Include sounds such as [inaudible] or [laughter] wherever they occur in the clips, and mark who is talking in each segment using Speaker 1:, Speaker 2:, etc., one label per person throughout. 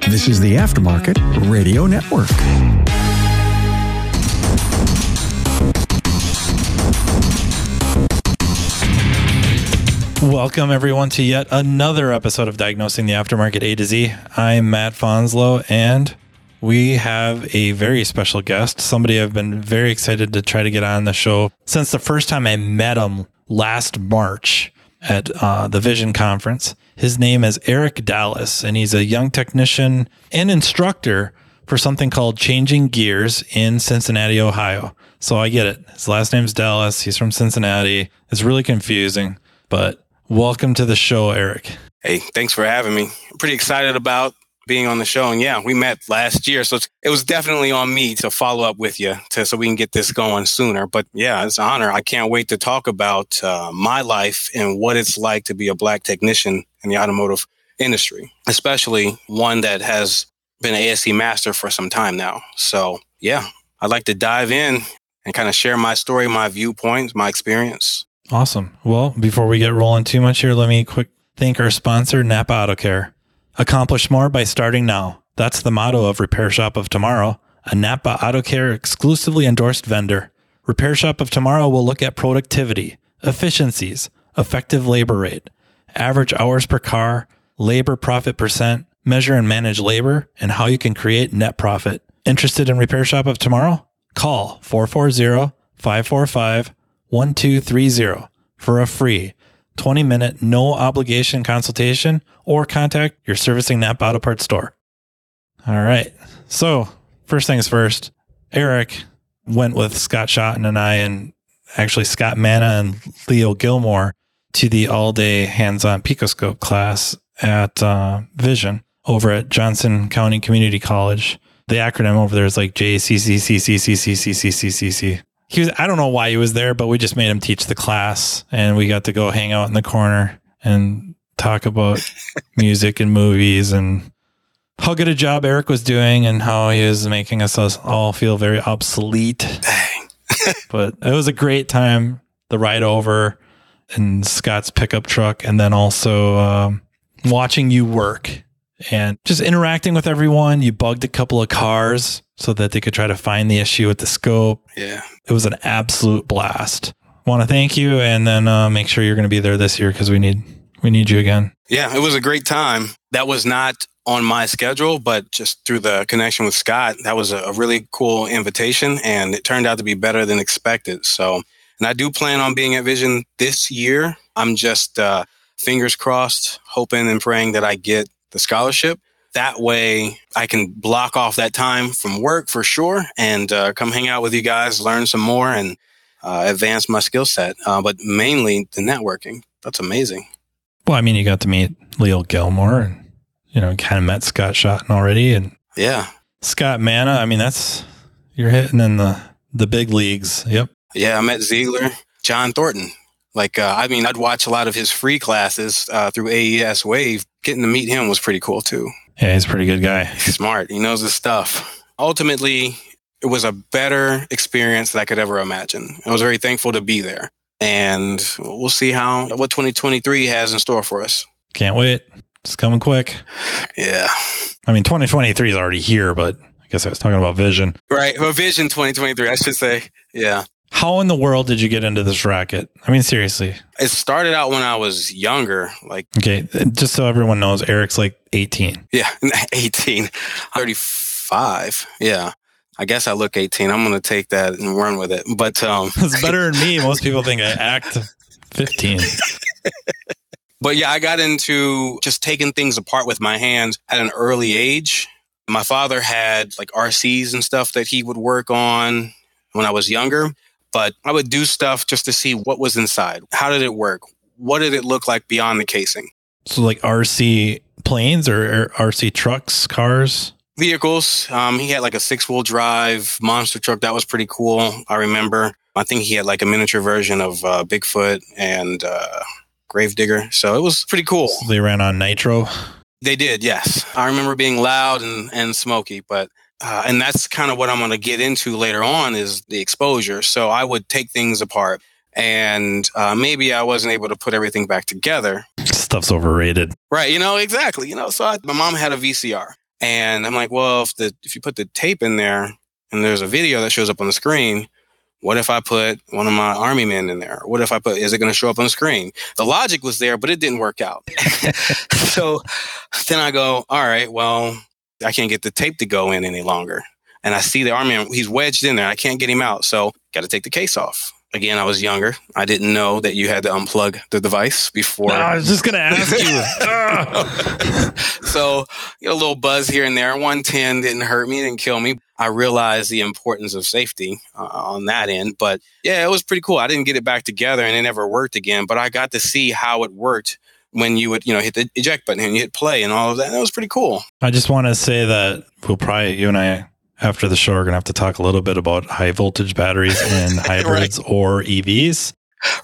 Speaker 1: This is the Aftermarket Radio Network.
Speaker 2: Welcome, everyone, to yet another episode of Diagnosing the Aftermarket A to Z. I'm Matt Fanslow, and we have a very special guest, somebody I've been very excited to try to get on the show since the first time I met him last March at uh, the Vision Conference. His name is Eric Dallas, and he's a young technician and instructor for something called Changing Gears in Cincinnati, Ohio. So I get it. His last name's Dallas. He's from Cincinnati. It's really confusing, but welcome to the show, Eric.
Speaker 3: Hey, thanks for having me. I'm pretty excited about being on the show. And yeah, we met last year. So it was definitely on me to follow up with you to, so we can get this going sooner. But yeah, it's an honor. I can't wait to talk about uh, my life and what it's like to be a black technician in the automotive industry, especially one that has been an ASE master for some time now. So yeah, I'd like to dive in and kind of share my story, my viewpoints, my experience.
Speaker 2: Awesome. Well, before we get rolling too much here, let me quick thank our sponsor, Napa Auto Care. Accomplish more by starting now. That's the motto of Repair Shop of Tomorrow, a Napa Auto Care exclusively endorsed vendor. Repair Shop of Tomorrow will look at productivity, efficiencies, effective labor rate, average hours per car, labor profit percent, measure and manage labor, and how you can create net profit. Interested in Repair Shop of Tomorrow? Call 440 545 1230 for a free 20 minute no obligation consultation or contact your servicing Napa Auto Parts store. All right. So, first things first, Eric went with Scott Shotton and I, and actually Scott Manna and Leo Gilmore to the all day hands on Picoscope class at uh, Vision over at Johnson County Community College. The acronym over there is like JCCCCCCCCCCC. He was, I don't know why he was there, but we just made him teach the class and we got to go hang out in the corner and talk about [laughs] music and movies and how good a job Eric was doing and how he was making us all feel very obsolete.
Speaker 3: Dang. [laughs]
Speaker 2: but it was a great time. The ride over in Scott's pickup truck, and then also um, watching you work and just interacting with everyone. You bugged a couple of cars so that they could try to find the issue with the scope.
Speaker 3: Yeah.
Speaker 2: It was an absolute blast. Want to thank you, and then uh, make sure you're going to be there this year because we need we need you again.
Speaker 3: Yeah, it was a great time. That was not on my schedule, but just through the connection with Scott, that was a, a really cool invitation, and it turned out to be better than expected. So, and I do plan on being at Vision this year. I'm just uh, fingers crossed, hoping and praying that I get the scholarship. That way, I can block off that time from work for sure and uh, come hang out with you guys, learn some more, and uh, advance my skill set. Uh, but mainly the networking. That's amazing.
Speaker 2: Well, I mean, you got to meet Leo Gilmore and, you know, kind of met Scott Shotton already. And
Speaker 3: Yeah.
Speaker 2: Scott Manna, I mean, that's, you're hitting in the, the big leagues. Yep.
Speaker 3: Yeah, I met Ziegler, John Thornton. Like, uh, I mean, I'd watch a lot of his free classes uh, through AES Wave. Getting to meet him was pretty cool too.
Speaker 2: Yeah, he's a pretty good guy.
Speaker 3: He's smart. He knows his stuff. Ultimately, it was a better experience than I could ever imagine. I was very thankful to be there. And we'll see how what 2023 has in store for us.
Speaker 2: Can't wait. It's coming quick.
Speaker 3: Yeah.
Speaker 2: I mean, 2023 is already here, but I guess I was talking about vision.
Speaker 3: Right. Well, Vision 2023, I should say. Yeah.
Speaker 2: How in the world did you get into this racket? I mean, seriously.
Speaker 3: It started out when I was younger, like,
Speaker 2: Okay, just so everyone knows, Eric's like 18.
Speaker 3: yeah, [laughs] 18, 35. Yeah. I guess I look 18. I'm going to take that and run with it. But, um, [laughs]
Speaker 2: It's better than me. [laughs] Most people think I act 15.
Speaker 3: But yeah, I got into just taking things apart with my hands at an early age. My father had like RCs and stuff that he would work on when I was younger, but I would do stuff just to see what was inside. How did it work? What did it look like beyond the casing?
Speaker 2: So, like RC planes or RC trucks, cars?
Speaker 3: Vehicles. Um, he had like a six wheel drive monster truck. That was pretty cool. I remember. I think he had like a miniature version of uh, Bigfoot and uh, Gravedigger. So it was pretty cool.
Speaker 2: They ran on nitro.
Speaker 3: They did, yes. I remember being loud and, and smoky, but uh, and that's kind of what I'm going to get into later on is the exposure. So I would take things apart, and uh, maybe I wasn't able to put everything back together.
Speaker 2: Stuff's overrated.
Speaker 3: Right? You know exactly. You know, so I, my mom had a VCR, And I'm like, well, if the, if you put the tape in there and there's a video that shows up on the screen, what if I put one of my army men in there? What if I put, is it going to show up on the screen? The logic was there, but it didn't work out. [laughs] so then I go, all right, well, I can't get the tape to go in any longer. And I see the army man, he's wedged in there. I can't get him out. So got to take the case off. Again, I was younger. I didn't know that you had to unplug the device before.
Speaker 2: No, I was just going to ask you. [laughs] [laughs]
Speaker 3: so, you know, a little buzz here and there. 110 didn't hurt me, didn't kill me. I realized the importance of safety uh, on that end. But yeah, it was pretty cool. I didn't get it back together and it never worked again, but I got to see how it worked when you would, you know, hit the eject button and you hit play and all of that. That was pretty cool.
Speaker 2: I just want to say that we'll probably, you and I, after the show, are going to have to talk a little bit about high voltage batteries and [laughs] hybrids right. or EVs.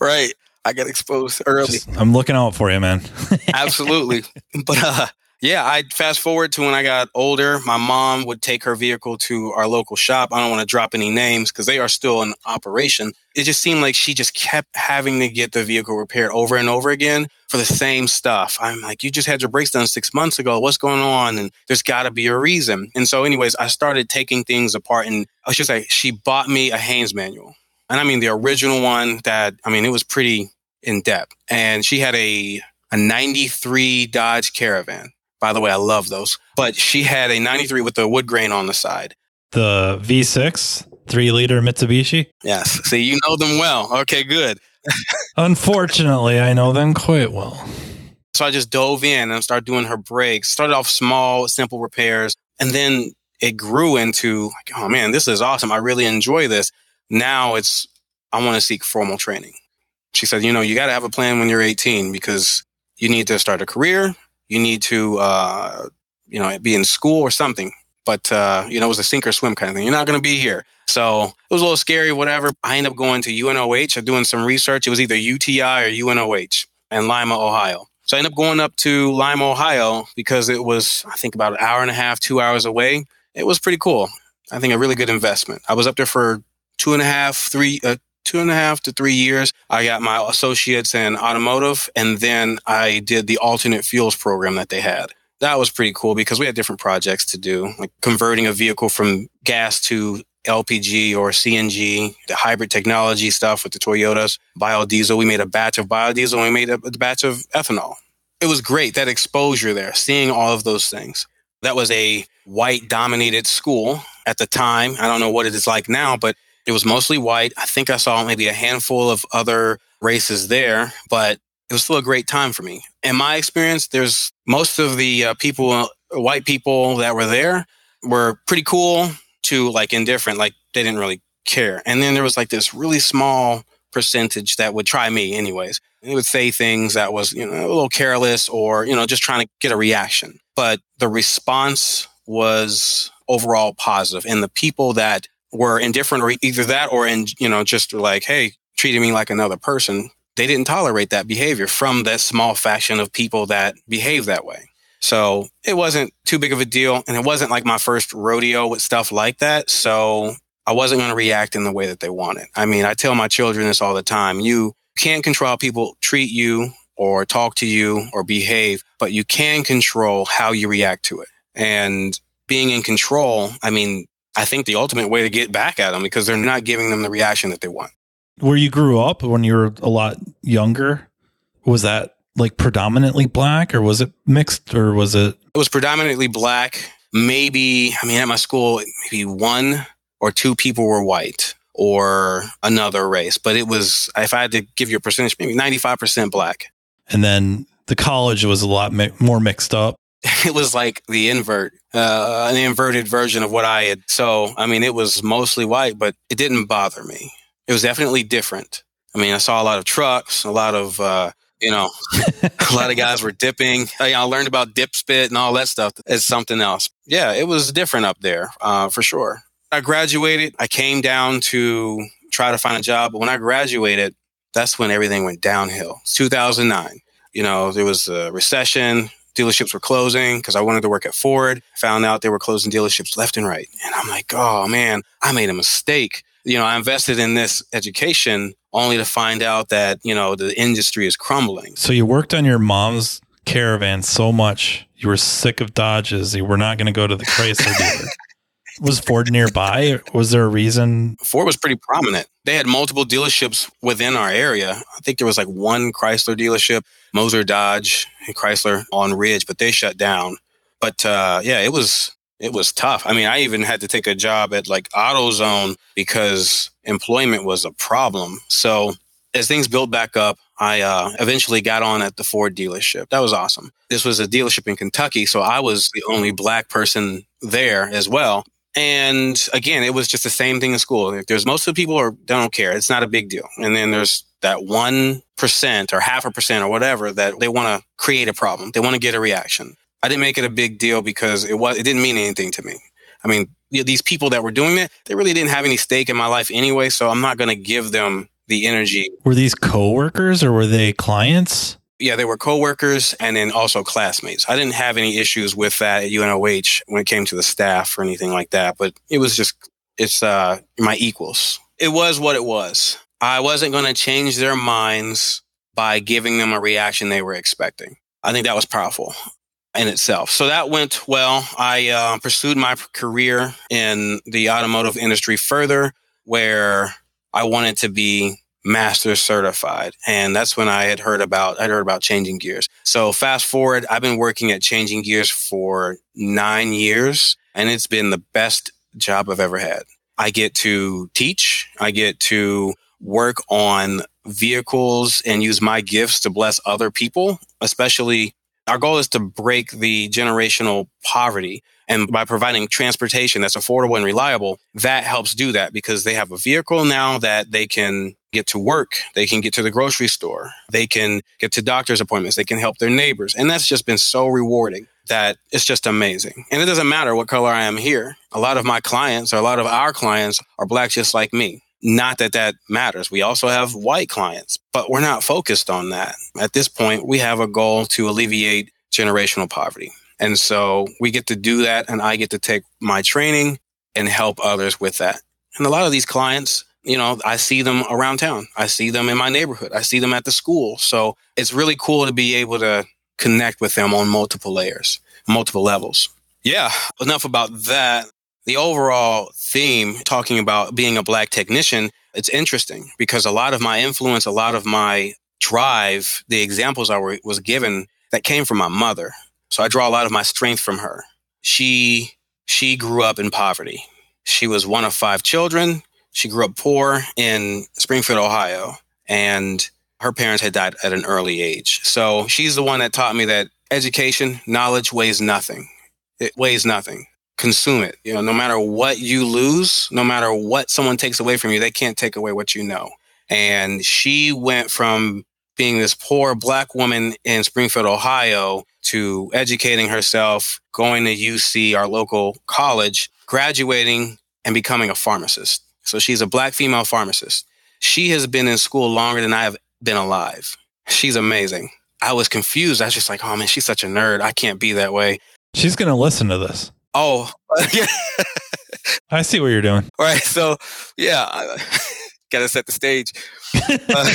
Speaker 3: Right. I got exposed early. Just,
Speaker 2: I'm looking out for you, man. [laughs]
Speaker 3: Absolutely. But uh, yeah, I fast forward to when I got older. My mom would take her vehicle to our local shop. I don't want to drop any names because they are still in operation. It just seemed like she just kept having to get the vehicle repaired over and over again for the same stuff. I'm like, you just had your brakes done six months ago. What's going on? And there's got to be a reason. And so, anyways, I started taking things apart. And I should say, she bought me a Haynes manual. And I mean, the original one that, I mean, it was pretty in depth. And she had a, a 93 Dodge Caravan by the way, I love those. But she had a 93 with the wood grain on the side.
Speaker 2: The V6 three liter Mitsubishi?
Speaker 3: Yes. See, you know them well. Okay, good. [laughs]
Speaker 2: Unfortunately, I know them quite well.
Speaker 3: So I just dove in and started doing her brakes. Started off small, simple repairs. And then it grew into, like, oh man, this is awesome. I really enjoy this. Now it's, I want to seek formal training. She said, you know, you got to have a plan when you're 18 because you need to start a career you need to, uh, you know, be in school or something. But, uh, you know, it was a sink or swim kind of thing. You're not going to be here. So it was a little scary, whatever. I ended up going to UNOH, doing some research. It was either UTI or UNOH in Lima, Ohio. So I ended up going up to Lima, Ohio because it was, I think, about an hour and a half, two hours away. It was pretty cool. I think a really good investment. I was up there for two and a half, three, uh, two and a half to three years. I got my associates in automotive, and then I did the alternate fuels program that they had. That was pretty cool because we had different projects to do, like converting a vehicle from gas to LPG or CNG, the hybrid technology stuff with the Toyotas, biodiesel. We made a batch of biodiesel and we made a, batch of ethanol. It was great, that exposure there, seeing all of those things. That was a white dominated school at the time. I don't know what it is like now, but it was mostly white. I think I saw maybe a handful of other races there, but it was still a great time for me. In my experience, there's most of the uh, people, white people that were there were pretty cool to like indifferent, like they didn't really care. And then there was like this really small percentage that would try me anyways. They would say things that was, you know, a little careless or, you know, just trying to get a reaction. But the response was overall positive. And the people that were indifferent or either that or in, you know, just like, hey, treating me like another person. They didn't tolerate that behavior from that small faction of people that behave that way. So it wasn't too big of a deal. And it wasn't like my first rodeo with stuff like that. So I wasn't going to react in the way that they wanted. I mean, I tell my children this all the time. You can't control how people treat you or talk to you or behave, but you can control how you react to it. And being in control, I mean, I think the ultimate way to get back at them because they're not giving them the reaction that they want.
Speaker 2: Where you grew up when you were a lot younger, was that like predominantly black or was it mixed or was it?
Speaker 3: It was predominantly black. Maybe, I mean, at my school, maybe one or two people were white or another race, but it was, if I had to give you a percentage, maybe 95% black.
Speaker 2: And then the college was a lot mi- more mixed up. [laughs]
Speaker 3: it was like the invert, uh, an inverted version of what I had. So, I mean, it was mostly white, but it didn't bother me. It was definitely different. I mean, I saw a lot of trucks, a lot of, uh, you know, [laughs] a lot of guys were dipping. I, I, learned about dip spit and all that stuff as something else. Yeah, it was different up there, uh, for sure. I graduated. I came down to try to find a job. But when I graduated, that's when everything went downhill. 2009. You know, there was a recession dealerships were closing because I wanted to work at Ford. Found out they were closing dealerships left and right. And I'm like, oh man, I made a mistake. You know, I invested in this education only to find out that, you know, the industry is crumbling.
Speaker 2: So you worked on your mom's caravan so much, You were sick of Dodges. You were not going to go to the Chrysler dealer. [laughs] Was Ford nearby? Was there a reason?
Speaker 3: Ford was pretty prominent. They had multiple dealerships within our area. I think there was like one Chrysler dealership, Moser Dodge and Chrysler on Ridge, but they shut down. But uh, yeah, it was it was tough. I mean, I even had to take a job at like AutoZone because employment was a problem. So as things built back up, I uh, eventually got on at the Ford dealership. That was awesome. This was a dealership in Kentucky, so I was the only black person there as well. And again, it was just the same thing in school. There's most of the people are don't care. It's not a big deal. And then there's that one percent or half a percent or whatever that they want to create a problem. They want to get a reaction. I didn't make it a big deal because it was it didn't mean anything to me. I mean, these people that were doing it, they really didn't have any stake in my life anyway. So I'm not going to give them the energy.
Speaker 2: Were these coworkers or were they clients?
Speaker 3: Yeah, they were coworkers and then also classmates. I didn't have any issues with that at UNOH when it came to the staff or anything like that, but it was just, it's uh, my equals. It was what it was. I wasn't going to change their minds by giving them a reaction they were expecting. I think that was powerful in itself. So that went well. I uh, pursued my career in the automotive industry further, where I wanted to be master certified. And that's when I had heard about, I'd heard about changing gears. So fast forward, I've been working at changing gears for nine years and it's been the best job I've ever had. I get to teach. I get to work on vehicles and use my gifts to bless other people, especially our goal is to break the generational poverty. And by providing transportation that's affordable and reliable, that helps do that because they have a vehicle now that they can get to work. They can get to the grocery store. They can get to doctor's appointments. They can help their neighbors. And that's just been so rewarding that it's just amazing. And it doesn't matter what color I am here. A lot of my clients or a lot of our clients are black just like me. Not that that matters. We also have white clients, but we're not focused on that. At this point, we have a goal to alleviate generational poverty. And so we get to do that, and I get to take my training and help others with that. And a lot of these clients, you know, I see them around town. I see them in my neighborhood. I see them at the school. So it's really cool to be able to connect with them on multiple layers, multiple levels. Yeah, enough about that the overall theme talking about being a black technician, it's interesting because a lot of my influence, a lot of my drive, the examples I was given that came from my mother. So I draw a lot of my strength from her. She, she grew up in poverty. She was one of five children. She grew up poor in Springfield, Ohio, and her parents had died at an early age. So she's the one that taught me that education, knowledge weighs nothing. It weighs nothing consume it. You know, no matter what you lose, no matter what someone takes away from you, they can't take away what you know. And she went from being this poor black woman in Springfield, Ohio, to educating herself, going to UC, our local college, graduating and becoming a pharmacist. So she's a black female pharmacist. She has been in school longer than I have been alive. She's amazing. I was confused. I was just like, oh man, she's such a nerd. I can't be that way.
Speaker 2: She's going to listen to this.
Speaker 3: Oh, [laughs] yeah.
Speaker 2: I see what you're doing.
Speaker 3: All right. So, yeah, [laughs] got to set the stage. [laughs] Uh,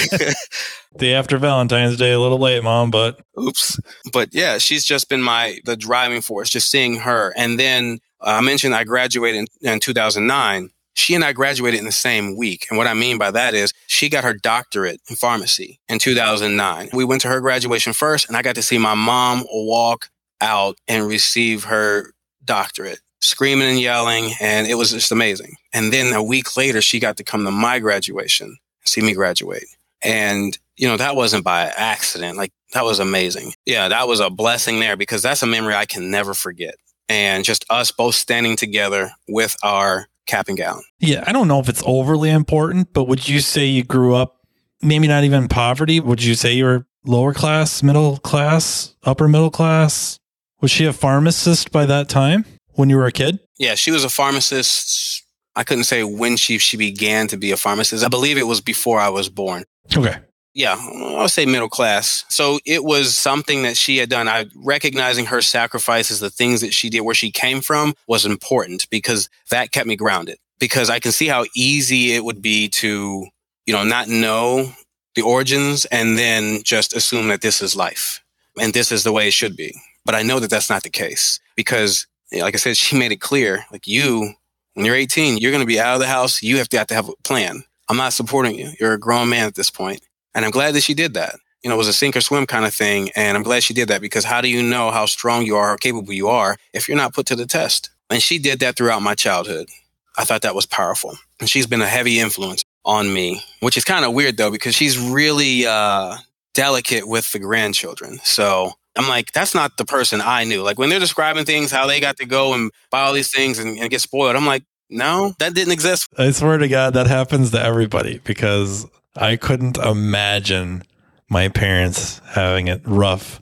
Speaker 2: Day after Valentine's Day, a little late, mom, but
Speaker 3: oops. But yeah, she's just been my the driving force. Just seeing her, and then uh, I mentioned I graduated in, in 2009. She and I graduated in the same week. And what I mean by that is she got her doctorate in pharmacy in 2009. We went to her graduation first, and I got to see my mom walk out and receive her doctorate, screaming and yelling. And it was just amazing. And then a week later, she got to come to my graduation, see me graduate. And, you know, that wasn't by accident. Like that was amazing. Yeah, that was a blessing there because that's a memory I can never forget. And just us both standing together with our cap and gown.
Speaker 2: Yeah, I don't know if it's overly important, but would you say you grew up maybe not even poverty? Would you say you were lower class, middle class, upper middle class? Was she a pharmacist by that time when you were a kid?
Speaker 3: Yeah, she was a pharmacist. I couldn't say when she she began to be a pharmacist. I believe it was before I was born.
Speaker 2: Okay.
Speaker 3: Yeah, I'll say middle class. So it was something that she had done. I recognizing her sacrifices, the things that she did, where she came from, was important because that kept me grounded. Because I can see how easy it would be to, you know, not know the origins and then just assume that this is life and this is the way it should be. But I know that that's not the case because, like I said, she made it clear, like you, when you're 18, you're going to be out of the house. You have to have to have a plan. I'm not supporting you. You're a grown man at this point. And I'm glad that she did that. You know, it was a sink or swim kind of thing. And I'm glad she did that because how do you know how strong you are, how capable you are if you're not put to the test? And she did that throughout my childhood. I thought that was powerful. And she's been a heavy influence on me, which is kind of weird though, because she's really uh, delicate with the grandchildren. So I'm like, that's not the person I knew. Like when they're describing things, how they got to go and buy all these things and, and get spoiled, I'm like, no, that didn't exist.
Speaker 2: I swear to God, that happens to everybody because I couldn't imagine my parents having it rough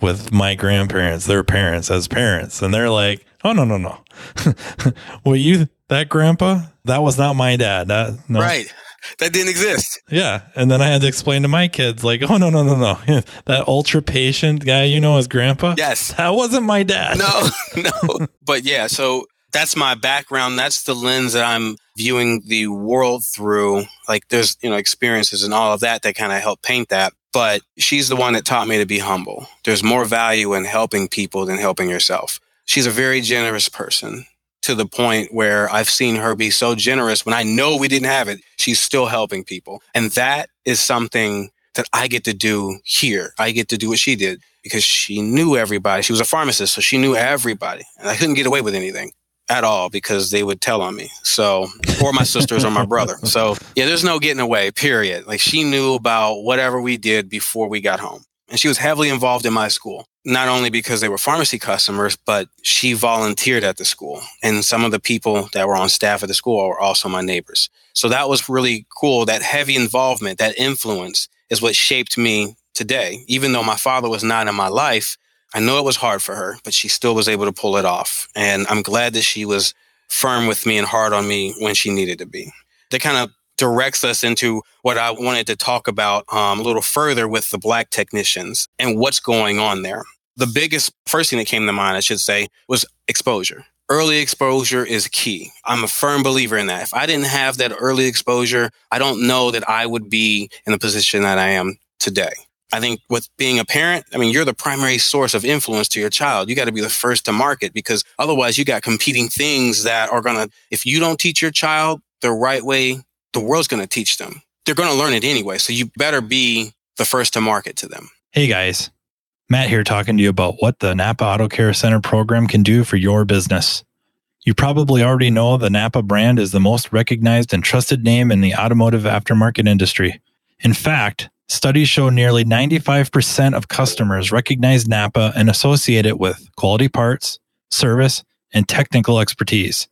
Speaker 2: with my grandparents, their parents as parents. And they're like, oh, no, no, no. [laughs] well, you, that grandpa, that was not my dad. That, no.
Speaker 3: Right. That didn't exist.
Speaker 2: Yeah. And then I had to explain to my kids, like, oh, no, no, no, no. [laughs] that ultra patient guy, you know, as grandpa.
Speaker 3: Yes.
Speaker 2: That wasn't my dad.
Speaker 3: No, [laughs] no. but yeah, so that's my background. That's the lens that I'm viewing the world through. Like there's, you know, experiences and all of that that kind of help paint that. But she's the one that taught me to be humble. There's more value in helping people than helping yourself. She's a very generous person to the point where I've seen her be so generous when I know we didn't have it. She's still helping people. And that is something that I get to do here. I get to do what she did because she knew everybody. She was a pharmacist, so she knew everybody. And I couldn't get away with anything at all because they would tell on me. So, or my sisters or my brother. [laughs] So, yeah, there's no getting away, period. Like she knew about whatever we did before we got home. And she was heavily involved in my school, not only because they were pharmacy customers, but she volunteered at the school. And some of the people that were on staff at the school were also my neighbors. So that was really cool. That heavy involvement, that influence is what shaped me today. Even though my father was not in my life, I know it was hard for her, but she still was able to pull it off. And I'm glad that she was firm with me and hard on me when she needed to be. That kind of directs us into what I wanted to talk about um, a little further with the black technicians and what's going on there. The biggest first thing that came to mind, I should say, was exposure. Early exposure is key. I'm a firm believer in that. If I didn't have that early exposure, I don't know that I would be in the position that I am today. I think with being a parent, I mean, you're the primary source of influence to your child. You got to be the first to market because otherwise you got competing things that are going to, if you don't teach your child the right way, the world's going to teach them. They're going to learn it anyway. So you better be the first to market to them.
Speaker 2: Hey guys, Matt here talking to you about what the Napa Auto Care Center program can do for your business. You probably already know the Napa brand is the most recognized and trusted name in the automotive aftermarket industry. In fact, Studies show nearly 95% of customers recognize Napa and associate it with quality parts, service, and technical expertise.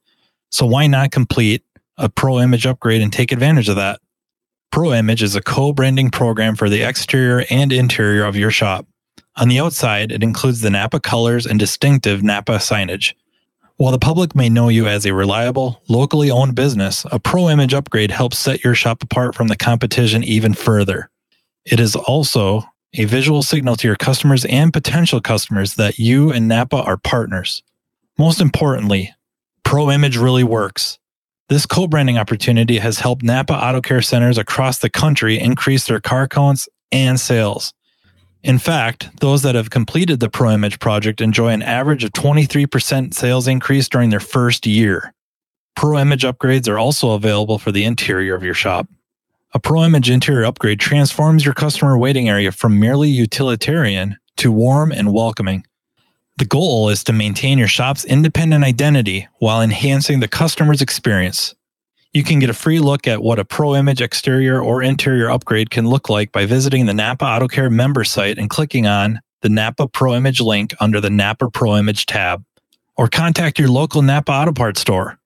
Speaker 2: So why not complete a Pro Image upgrade and take advantage of that? Pro Image is a co-branding program for the exterior and interior of your shop. On the outside, it includes the Napa colors and distinctive Napa signage. While the public may know you as a reliable, locally owned business, a Pro Image upgrade helps set your shop apart from the competition even further. It is also a visual signal to your customers and potential customers that you and Napa are partners. Most importantly, Pro Image really works. This co branding opportunity has helped Napa Auto Care centers across the country increase their car counts and sales. In fact, those that have completed the Pro Image project enjoy an average of 23% sales increase during their first year. Pro Image upgrades are also available for the interior of your shop. A ProImage interior upgrade transforms your customer waiting area from merely utilitarian to warm and welcoming. The goal is to maintain your shop's independent identity while enhancing the customer's experience. You can get a free look at what a ProImage exterior or interior upgrade can look like by visiting the Napa Auto Care member site and clicking on the Napa ProImage link under the Napa ProImage tab. Or contact your local Napa Auto Parts store.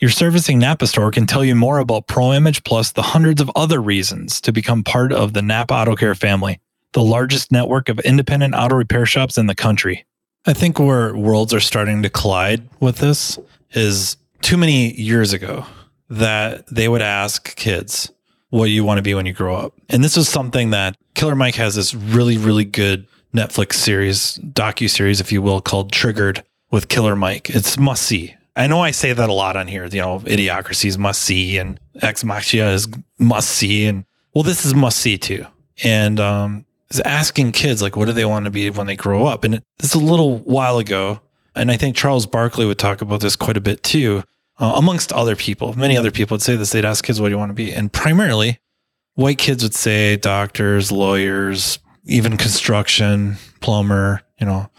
Speaker 2: Your servicing Napa store can tell you more about ProImage plus the hundreds of other reasons to become part of the Napa Auto Care family, the largest network of independent auto repair shops in the country. I think where worlds are starting to collide with this is too many years ago that they would ask kids what do you want to be when you grow up. And this is something that Killer Mike has this really, really good Netflix series, docu series, if you will, called Triggered with Killer Mike. It's must see. I know I say that a lot on here. You know, Idiocracy is must see, and Ex Machina is must see, and well, this is must see too. And um, is asking kids, like, what do they want to be when they grow up? And it's a little while ago. And I think Charles Barkley would talk about this quite a bit too, uh, amongst other people. Many other people would say this. They'd ask kids, what do you want to be? And primarily, white kids would say doctors, lawyers, even construction, plumber, you know.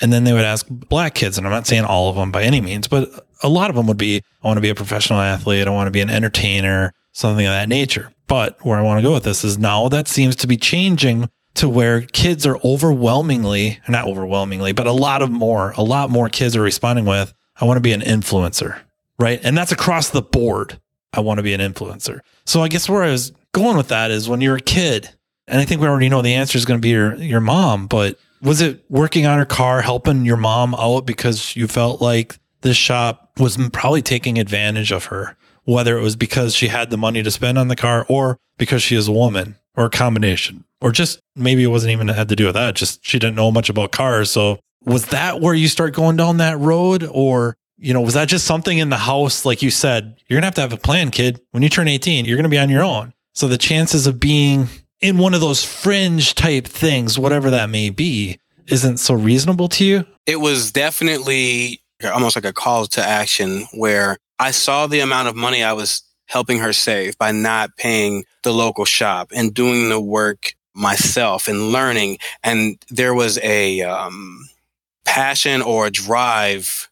Speaker 2: And then they would ask black kids, and I'm not saying all of them by any means, but a lot of them would be, I want to be a professional athlete. I want to be an entertainer, something of that nature. But where I want to go with this is now that seems to be changing to where kids are overwhelmingly, not overwhelmingly, but a lot of more, a lot more kids are responding with, I want to be an influencer, right? And that's across the board. I want to be an influencer. So I guess where I was going with that is when you're a kid, and I think we already know the answer is going to be your, your mom, but was it working on her car, helping your mom out because you felt like this shop was probably taking advantage of her, whether it was because she had the money to spend on the car or because she is a woman or a combination, or just maybe it wasn't even had to do with that. Just she didn't know much about cars. So was that where you start going down that road or you know, was that just something in the house? Like you said, you're going to have to have a plan, kid. When you turn 18, you're going to be on your own. So the chances of being in one of those fringe type things, whatever that may be, isn't so reasonable to you?
Speaker 3: It was definitely almost like a call to action where I saw the amount of money I was helping her save by not paying the local shop and doing the work myself and learning. And there was a um, passion or a drive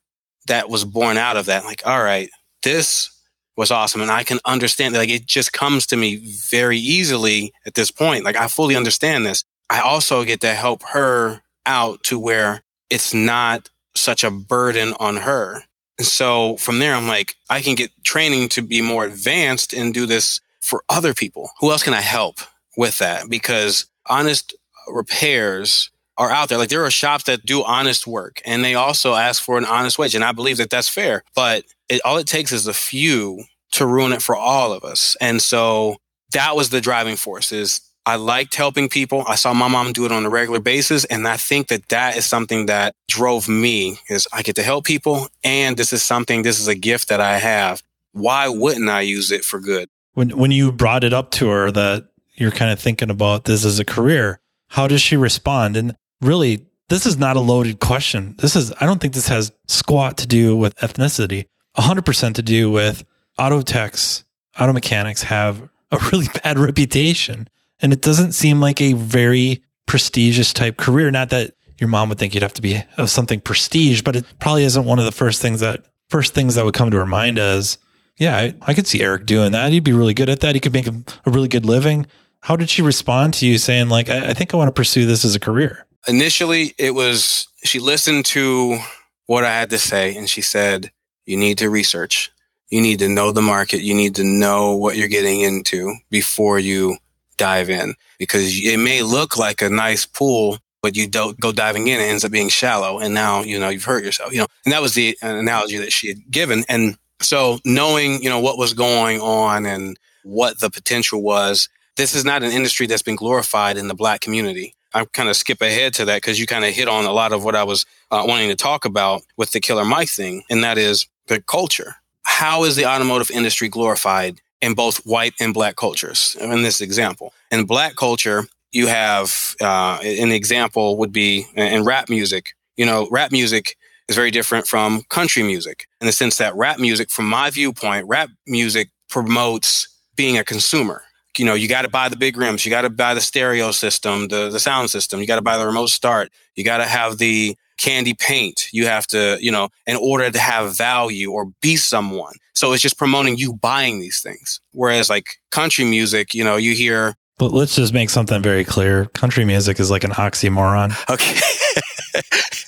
Speaker 3: that was born out of that. Like, all right, this was awesome. And I can understand like it just comes to me very easily at this point. Like I fully understand this. I also get to help her out to where it's not such a burden on her. And so from there, I'm like, I can get training to be more advanced and do this for other people. Who else can I help with that? Because honest repairs are out there. Like there are shops that do honest work and they also ask for an honest wage. And I believe that that's fair, but it, all it takes is a few to ruin it for all of us. And so that was the driving force is I liked helping people. I saw my mom do it on a regular basis. And I think that that is something that drove me is I get to help people. And this is something, this is a gift that I have. Why wouldn't I use it for good?
Speaker 2: When, when you brought it up to her that you're kind of thinking about this as a career, how does she respond? And really, this is not a loaded question. This is, I don't think this has squat to do with ethnicity, 100% to do with auto techs, auto mechanics have a really [laughs] bad reputation and it doesn't seem like a very prestigious type career. Not that your mom would think you'd have to be of something prestige, but it probably isn't one of the first things that first things that would come to her mind as, yeah, I, I could see Eric doing that. He'd be really good at that. He could make a, a really good living. How did she respond to you saying like, I, I think I want to pursue this as a career?
Speaker 3: Initially, it was she listened to what I had to say and she said, you need to research. You need to know the market. You need to know what you're getting into before you dive in because it may look like a nice pool, but you don't go diving in, it ends up being shallow. And now, you know, you've hurt yourself, you know, and that was the analogy that she had given. And so knowing, you know, what was going on and what the potential was, this is not an industry that's been glorified in the black community. I kind of skip ahead to that because you kind of hit on a lot of what I was uh, wanting to talk about with the Killer Mike thing, and that is the culture. How is the automotive industry glorified in both white and black cultures. In this example, in black culture, you have uh, an example would be in rap music. You know, rap music is very different from country music in the sense that rap music, from my viewpoint, rap music promotes being a consumer. You know, you got to buy the big rims, you got to buy the stereo system, the the sound system, you got to buy the remote start, you got to have the candy paint. You have to, you know, in order to have value or be someone. So it's just promoting you buying these things. Whereas like country music, you know, you hear.
Speaker 2: But let's just make something very clear. Country music is like an oxymoron.
Speaker 3: Okay.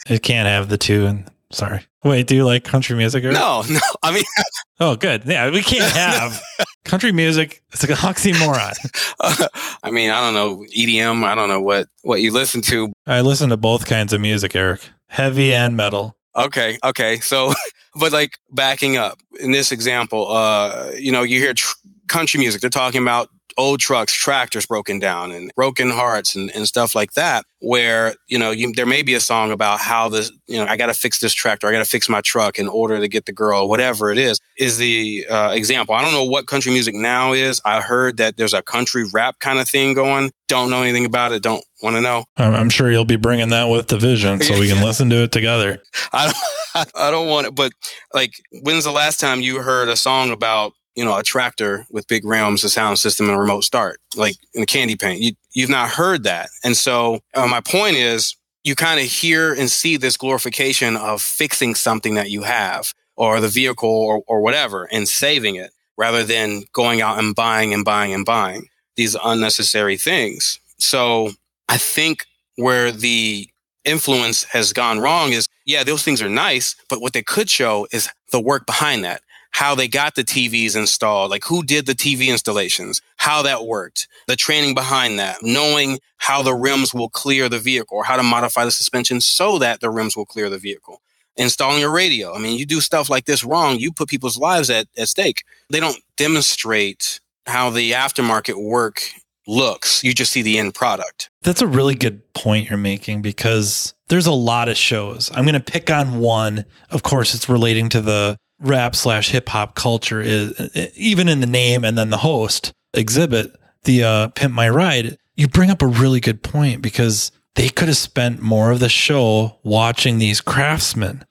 Speaker 3: [laughs]
Speaker 2: it can't have the two. And sorry. Wait, do you like country music? Or?
Speaker 3: No, no. I mean, [laughs]
Speaker 2: oh, good. Yeah, we can't have [laughs] country music. It's like an oxymoron.
Speaker 3: Uh, I mean, I don't know EDM. I don't know what what you listen to.
Speaker 2: I listen to both kinds of music, Eric, heavy and metal.
Speaker 3: Okay, okay. So, [laughs] but like backing up in this example, uh, you know, you hear tr- country music. They're talking about old trucks, tractors broken down and broken hearts and, and stuff like that, where, you know, you, there may be a song about how this, you know, I got to fix this tractor. I got to fix my truck in order to get the girl, whatever it is, is the uh, example. I don't know what country music now is. I heard that there's a country rap kind of thing going. Don't know anything about it. Don't want to know.
Speaker 2: I'm sure you'll be bringing that with the vision so we can [laughs] listen to it together.
Speaker 3: I don't, [laughs] I don't want it, but like, when's the last time you heard a song about you know, a tractor with big rims, a sound system, and a remote start, like in a candy paint. You, you've not heard that. And so uh, my point is you kind of hear and see this glorification of fixing something that you have or the vehicle or, or whatever and saving it rather than going out and buying and buying and buying these unnecessary things. So I think where the influence has gone wrong is, yeah, those things are nice, but what they could show is the work behind that how they got the TVs installed, like who did the TV installations, how that worked, the training behind that, knowing how the rims will clear the vehicle or how to modify the suspension so that the rims will clear the vehicle. Installing a radio. I mean, you do stuff like this wrong, you put people's lives at, at stake. They don't demonstrate how the aftermarket work looks. You just see the end product.
Speaker 2: That's a really good point you're making because there's a lot of shows. I'm going to pick on one. Of course, it's relating to the rap slash hip hop culture is even in the name and then the host exhibit the uh, pimp my ride you bring up a really good point because they could have spent more of the show watching these craftsmen.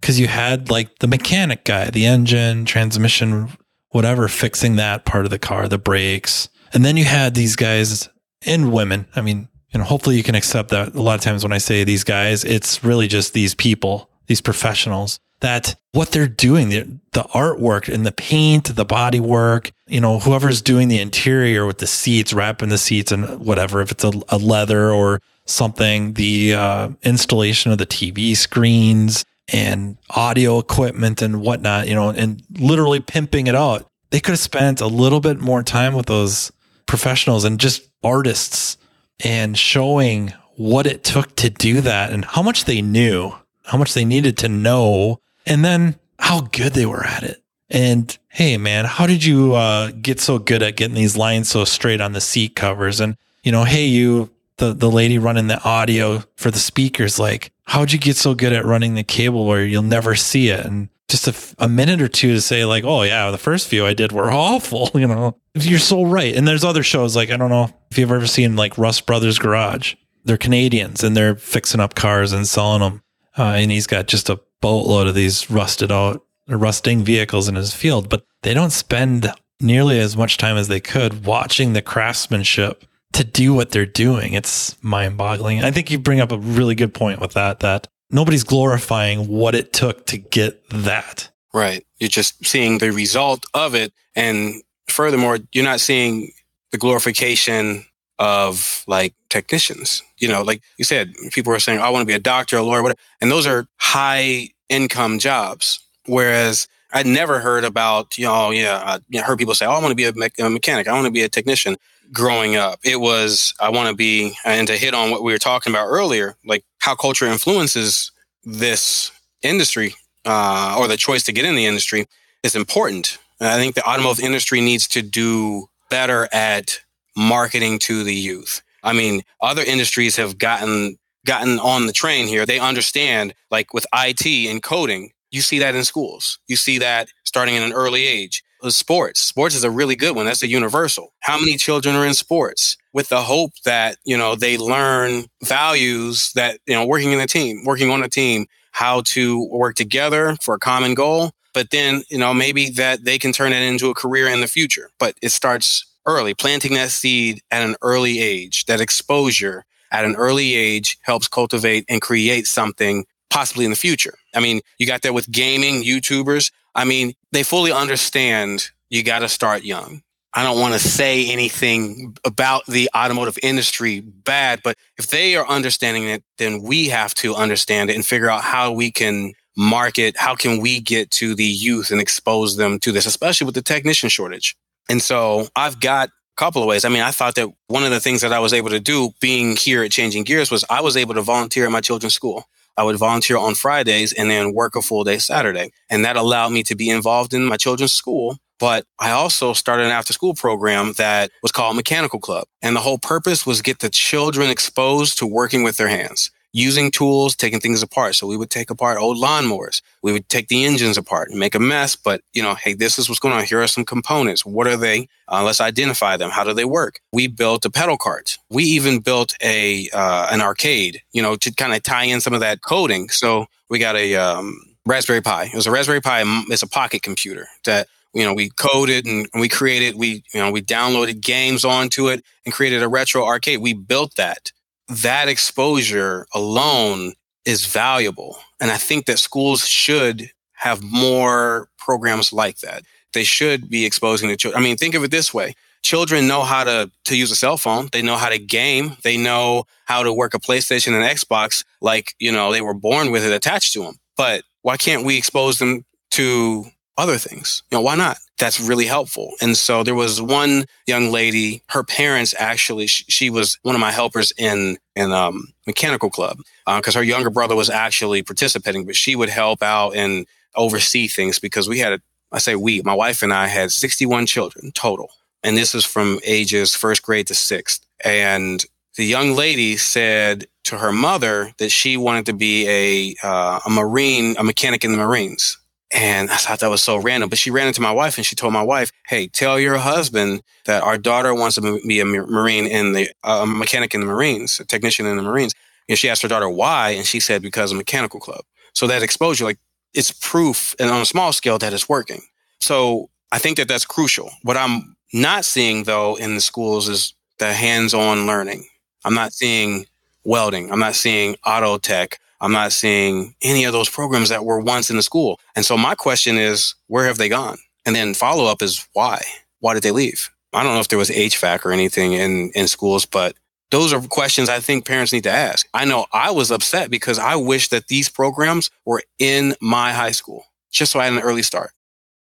Speaker 2: Because you had like the mechanic guy the engine transmission whatever fixing that part of the car the brakes. And then you had these guys and women. I mean you know hopefully you can accept that a lot of times when i say these guys it's really just these people these professionals that what they're doing, the, the artwork and the paint, the body work, you know, whoever's doing the interior with the seats, wrapping the seats and whatever, if it's a, a leather or something, the uh, installation of the TV screens and audio equipment and whatnot, you know, and literally pimping it out. They could have spent a little bit more time with those professionals and just artists and showing what it took to do that and how much they knew, how much they needed to know and then how good they were at it. And hey, man, how did you uh, get so good at getting these lines so straight on the seat covers? And you know, hey, you, the the lady running the audio for the speakers, like, how'd you get so good at running the cable where you'll never see it? And just a, a minute or two to say like, oh yeah, the first few I did were [laughs] awful. You know, you're so right. And there's other shows like I don't know if you've ever seen like Russ Brothers Garage. They're Canadians and they're fixing up cars and selling them. Uh, and he's got just a boatload of these rusted out, rusting vehicles in his field, but they don't spend nearly as much time as they could watching the craftsmanship to do what they're doing. It's mind boggling. I think you bring up a really good point with that, that nobody's glorifying what it took to get that.
Speaker 3: Right. You're just seeing the result of it. And furthermore, you're not seeing the glorification of like technicians. You know, like you said, people are saying, oh, I want to be a doctor, a lawyer, whatever. And those are high income jobs. Whereas I'd never heard about, you know, yeah, I heard people say, oh, I want to be a, me- a mechanic. I want to be a technician growing up. It was, I want to be, and to hit on what we were talking about earlier, like how culture influences this industry uh, or the choice to get in the industry is important. And I think the automotive industry needs to do better at marketing to the youth. I mean, other industries have gotten gotten on the train here. They understand, like with IT and coding, you see that in schools. You see that starting in an early age. Sports. Sports is a really good one. That's a universal. How many children are in sports? With the hope that, you know, they learn values that, you know, working in a team, working on a team, how to work together for a common goal. But then, you know, maybe that they can turn it into a career in the future. But it starts early, planting that seed at an early age, that exposure at an early age helps cultivate and create something possibly in the future. I mean, you got that with gaming, YouTubers. I mean, they fully understand you got to start young. I don't want to say anything about the automotive industry bad, but if they are understanding it, then we have to understand it and figure out how we can market, how can we get to the youth and expose them to this, especially with the technician shortage. And so I've got a couple of ways. I mean, I thought that one of the things that I was able to do being here at Changing Gears was I was able to volunteer at my children's school. I would volunteer on Fridays and then work a full day Saturday. And that allowed me to be involved in my children's school But I also started an after school program that was called Mechanical Club. And the whole purpose was get the children exposed to working with their hands using tools, taking things apart. So we would take apart old lawnmowers. We would take the engines apart and make a mess. But, you know, hey, this is what's going on. Here are some components. What are they? Uh, let's identify them. How do they work? We built a pedal cart. We even built a, uh, an arcade, you know, to kind of tie in some of that coding. So we got a, um, Raspberry Pi. It was a Raspberry Pi. It's a pocket computer that you know, we coded and we created, we, you know, we downloaded games onto it and created a retro arcade. We built that that exposure alone is valuable. And I think that schools should have more programs like that. They should be exposing the children. I mean, think of it this way. Children know how to, to use a cell phone. They know how to game. They know how to work a PlayStation and Xbox like, you know, they were born with it attached to them. But why can't we expose them to other things. You know, why not? That's really helpful. And so there was one young lady, her parents actually, she, she was one of my helpers in, in, um, mechanical club, because uh, her younger brother was actually participating, but she would help out and oversee things because we had, I say we, my wife and I had 61 children total. And this is from ages first grade to sixth. And the young lady said to her mother that she wanted to be a, uh, a Marine, a mechanic in the Marines. And I thought that was so random. But she ran into my wife and she told my wife, Hey, tell your husband that our daughter wants to be a Marine in the, a mechanic in the Marines, a technician in the Marines. And she asked her daughter why. And she said, because of mechanical club. So that exposure, like it's proof and on a small scale that it's working. So I think that that's crucial. What I'm not seeing though in the schools is the hands on learning. I'm not seeing welding. I'm not seeing auto tech. I'm not seeing any of those programs that were once in the school. And so my question is, where have they gone? And then follow up is why? Why did they leave? I don't know if there was HVAC or anything in, in schools, but those are questions I think parents need to ask. I know I was upset because I wish that these programs were in my high school just so I had an early start.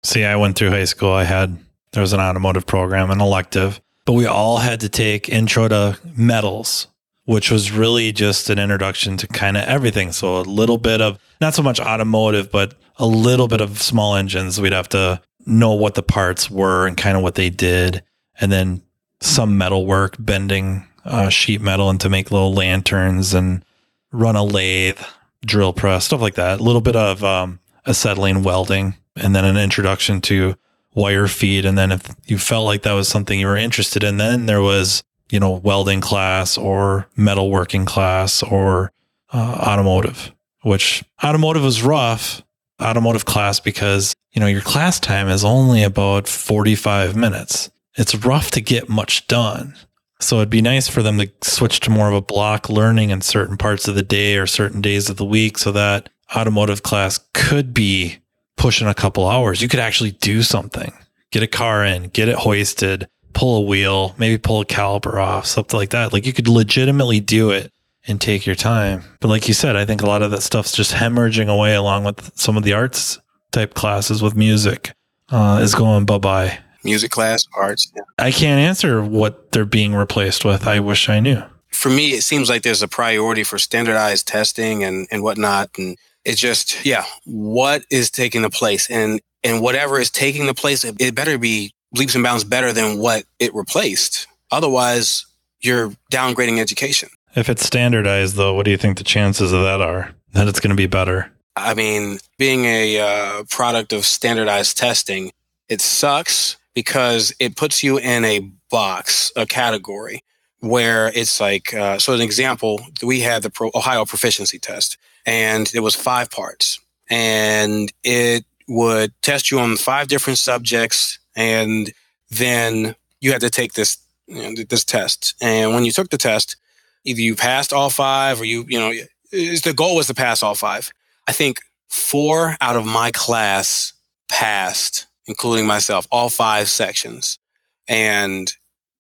Speaker 2: See, I went through high school. I had, there was an automotive program, an elective, but we all had to take intro to metals which was really just an introduction to kind of everything. So a little bit of not so much automotive, but a little bit of small engines. We'd have to know what the parts were and kind of what they did. And then some metal work, bending uh, sheet metal and to make little lanterns and run a lathe, drill press, stuff like that. A little bit of um, acetylene welding and then an introduction to wire feed. And then if you felt like that was something you were interested in, then there was you know, welding class or metalworking class or uh, automotive, which automotive was rough, automotive class, because, you know, your class time is only about 45 minutes. It's rough to get much done. So it'd be nice for them to switch to more of a block learning in certain parts of the day or certain days of the week so that automotive class could be pushing a couple hours. You could actually do something, get a car in, get it hoisted, pull a wheel, maybe pull a caliper off, something like that. Like you could legitimately do it and take your time. But like you said, I think a lot of that stuff's just hemorrhaging away along with some of the arts type classes with music uh, is going bye bye.
Speaker 3: Music class, arts. Yeah.
Speaker 2: I can't answer what they're being replaced with. I wish I knew.
Speaker 3: For me, it seems like there's a priority for standardized testing and, and whatnot. And it's just, yeah, what is taking the place? And and whatever is taking the place, it better be leaps and bounds better than what it replaced. Otherwise, you're downgrading education.
Speaker 2: If it's standardized, though, what do you think the chances of that are that it's going to be better?
Speaker 3: I mean, being a uh, product of standardized testing, it sucks because it puts you in a box, a category where it's like, uh, so an example, we had the Pro- Ohio proficiency test and it was five parts and it would test you on five different subjects and then you had to take this you know, this test. And when you took the test, either you passed all five or you you know the goal was to pass all five. I think four out of my class passed, including myself, all five sections, and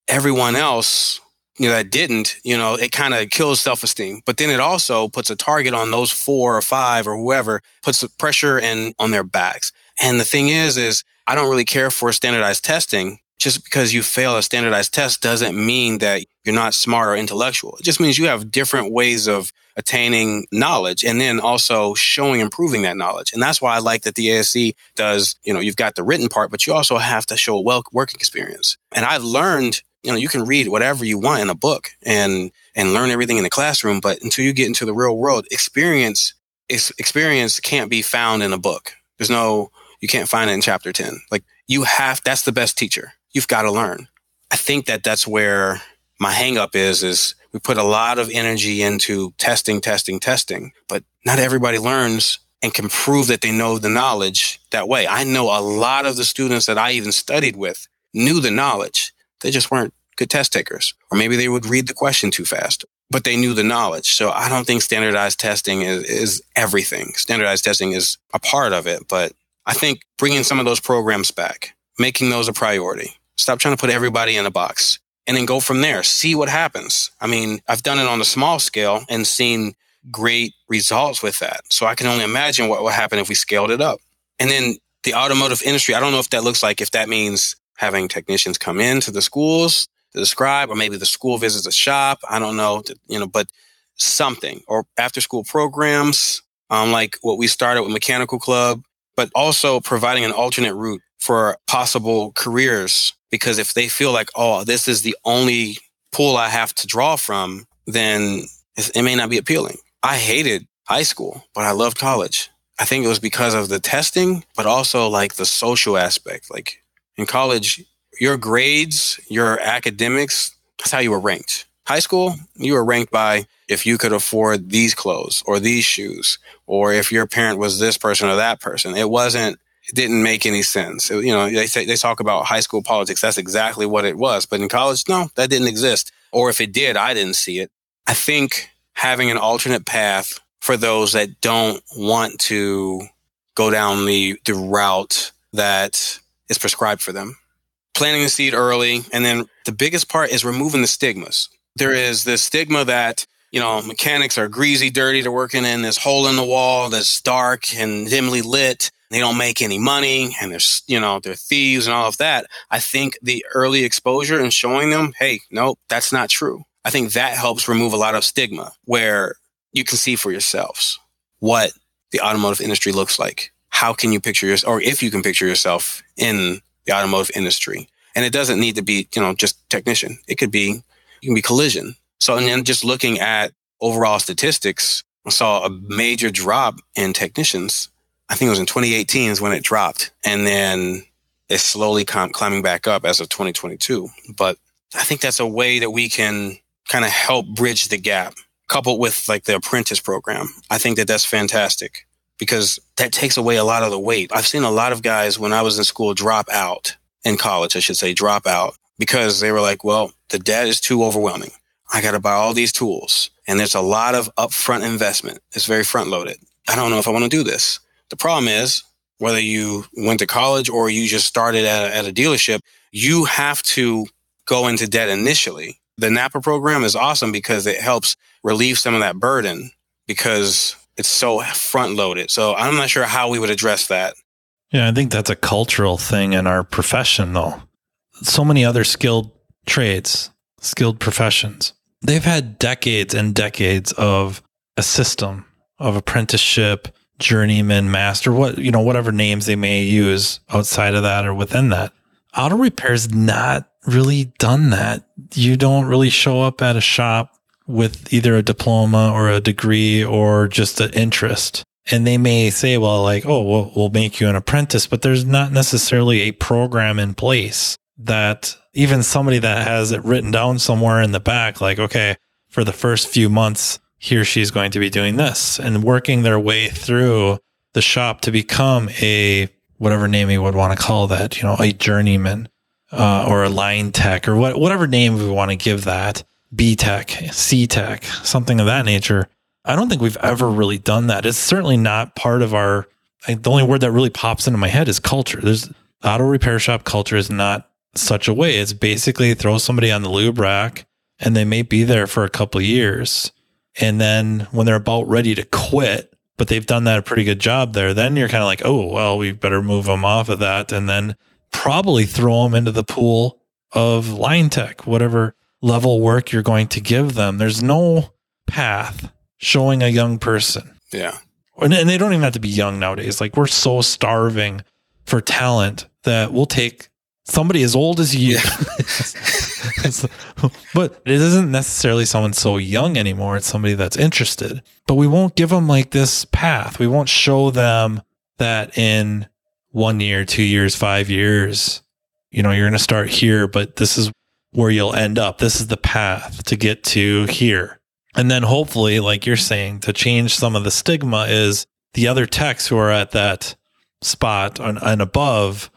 Speaker 3: everyone else you know that didn't you know it kind of kills self-esteem but then it also puts a target on those four or five or whoever puts the pressure in on their backs and the thing is is I don't really care for standardized testing just because you fail a standardized test doesn't mean that you're not smart or intellectual. It just means you have different ways of attaining knowledge and then also showing improving that knowledge. And that's why I like that the ASE does, you know, you've got the written part, but you also have to show a well working experience. And I've learned, you know, you can read whatever you want in a book and and learn everything in the classroom, but until you get into the real world, experience experience can't be found in a book. There's no you can't find it in chapter 10. Like you have that's the best teacher. You've got to learn. I think that that's where my hangup is is we put a lot of energy into testing, testing, testing, but not everybody learns and can prove that they know the knowledge that way. I know a lot of the students that I even studied with knew the knowledge. They just weren't good test takers, or maybe they would read the question too fast, but they knew the knowledge. So I don't think standardized testing is, is everything. Standardized testing is a part of it, but I think bringing some of those programs back, making those a priority. Stop trying to put everybody in a box and then go from there. See what happens. I mean, I've done it on a small scale and seen great results with that. So I can only imagine what would happen if we scaled it up. And then the automotive industry, I don't know if that looks like, if that means having technicians come into the schools to describe, or maybe the school visits a shop. I don't know, you know, but something or after school programs, um, like what we started with Mechanical Club, but also providing an alternate route for possible careers. Because if they feel like, oh, this is the only pool I have to draw from, then it may not be appealing. I hated high school, but I loved college. I think it was because of the testing, but also like the social aspect. Like in college, your grades, your academics, that's how you were ranked. High school, you were ranked by if you could afford these clothes or these shoes, or if your parent was this person or that person. It wasn't, it didn't make any sense. It, you know, they they talk about high school politics. That's exactly what it was. But in college, no, that didn't exist. Or if it did, I didn't see it. I think having an alternate path for those that don't want to go down the, the route that is prescribed for them. Planting the seed early. And then the biggest part is removing the stigmas. There is this stigma that you know, mechanics are greasy, dirty. They're working in this hole in the wall that's dark and dimly lit. They don't make any money and they're, you know, they're thieves and all of that. I think the early exposure and showing them, hey, no, that's not true. I think that helps remove a lot of stigma where you can see for yourselves what the automotive industry looks like. How can you picture yourself, or if you can picture yourself in the automotive industry? And it doesn't need to be, you know, just technician. It could be, can be collision. So, and then just looking at overall statistics, I saw a major drop in technicians. I think it was in 2018 is when it dropped. And then it's slowly com- climbing back up as of 2022. But I think that's a way that we can kind of help bridge the gap coupled with like the apprentice program. I think that that's fantastic because that takes away a lot of the weight. I've seen a lot of guys when I was in school drop out in college, I should say drop out because they were like, well, the debt is too overwhelming. I got to buy all these tools and there's a lot of upfront investment. It's very front loaded. I don't know if I want to do this. The problem is whether you went to college or you just started at a, at a dealership, you have to go into debt initially. The NAPA program is awesome because it helps relieve some of that burden because it's so front loaded. So I'm not sure how we would address that.
Speaker 2: Yeah, I think that's a cultural thing in our profession, though. So many other skilled trades, skilled professions they've had decades and decades of a system of apprenticeship, journeyman, master, what, you know, whatever names they may use outside of that or within that. Auto repair's not really done that. You don't really show up at a shop with either a diploma or a degree or just an interest. And they may say, well, like, oh, we'll, we'll make you an apprentice, but there's not necessarily a program in place that even somebody that has it written down somewhere in the back, like, okay, for the first few months, he or she's going to be doing this and working their way through the shop to become a whatever name you would want to call that, you know, a journeyman uh, or a line tech or what, whatever name we want to give that, B tech, C tech, something of that nature. I don't think we've ever really done that. It's certainly not part of our. the only word that really pops into my head is culture. There's auto repair shop culture is not such a way. It's basically throw somebody on the lube rack and they may be there for a couple years. And then when they're about ready to quit, but they've done that a pretty good job there, then you're kind of like, oh, well, we better move them off of that and then probably throw them into the pool of line tech, whatever level work you're going to give them. There's no path showing a young person.
Speaker 3: Yeah.
Speaker 2: And, and they don't even have to be young nowadays. Like we're so starving for talent that we'll take somebody as old as you. [laughs] but it isn't necessarily someone so young anymore. It's somebody that's interested. But we won't give them like this path. We won't show them that in one year, two years, five years, you know, you're going to start here, but this is where you'll end up. This is the path to get to here. And then hopefully, like you're saying, to change some of the stigma is the other techs who are at that spot and, and above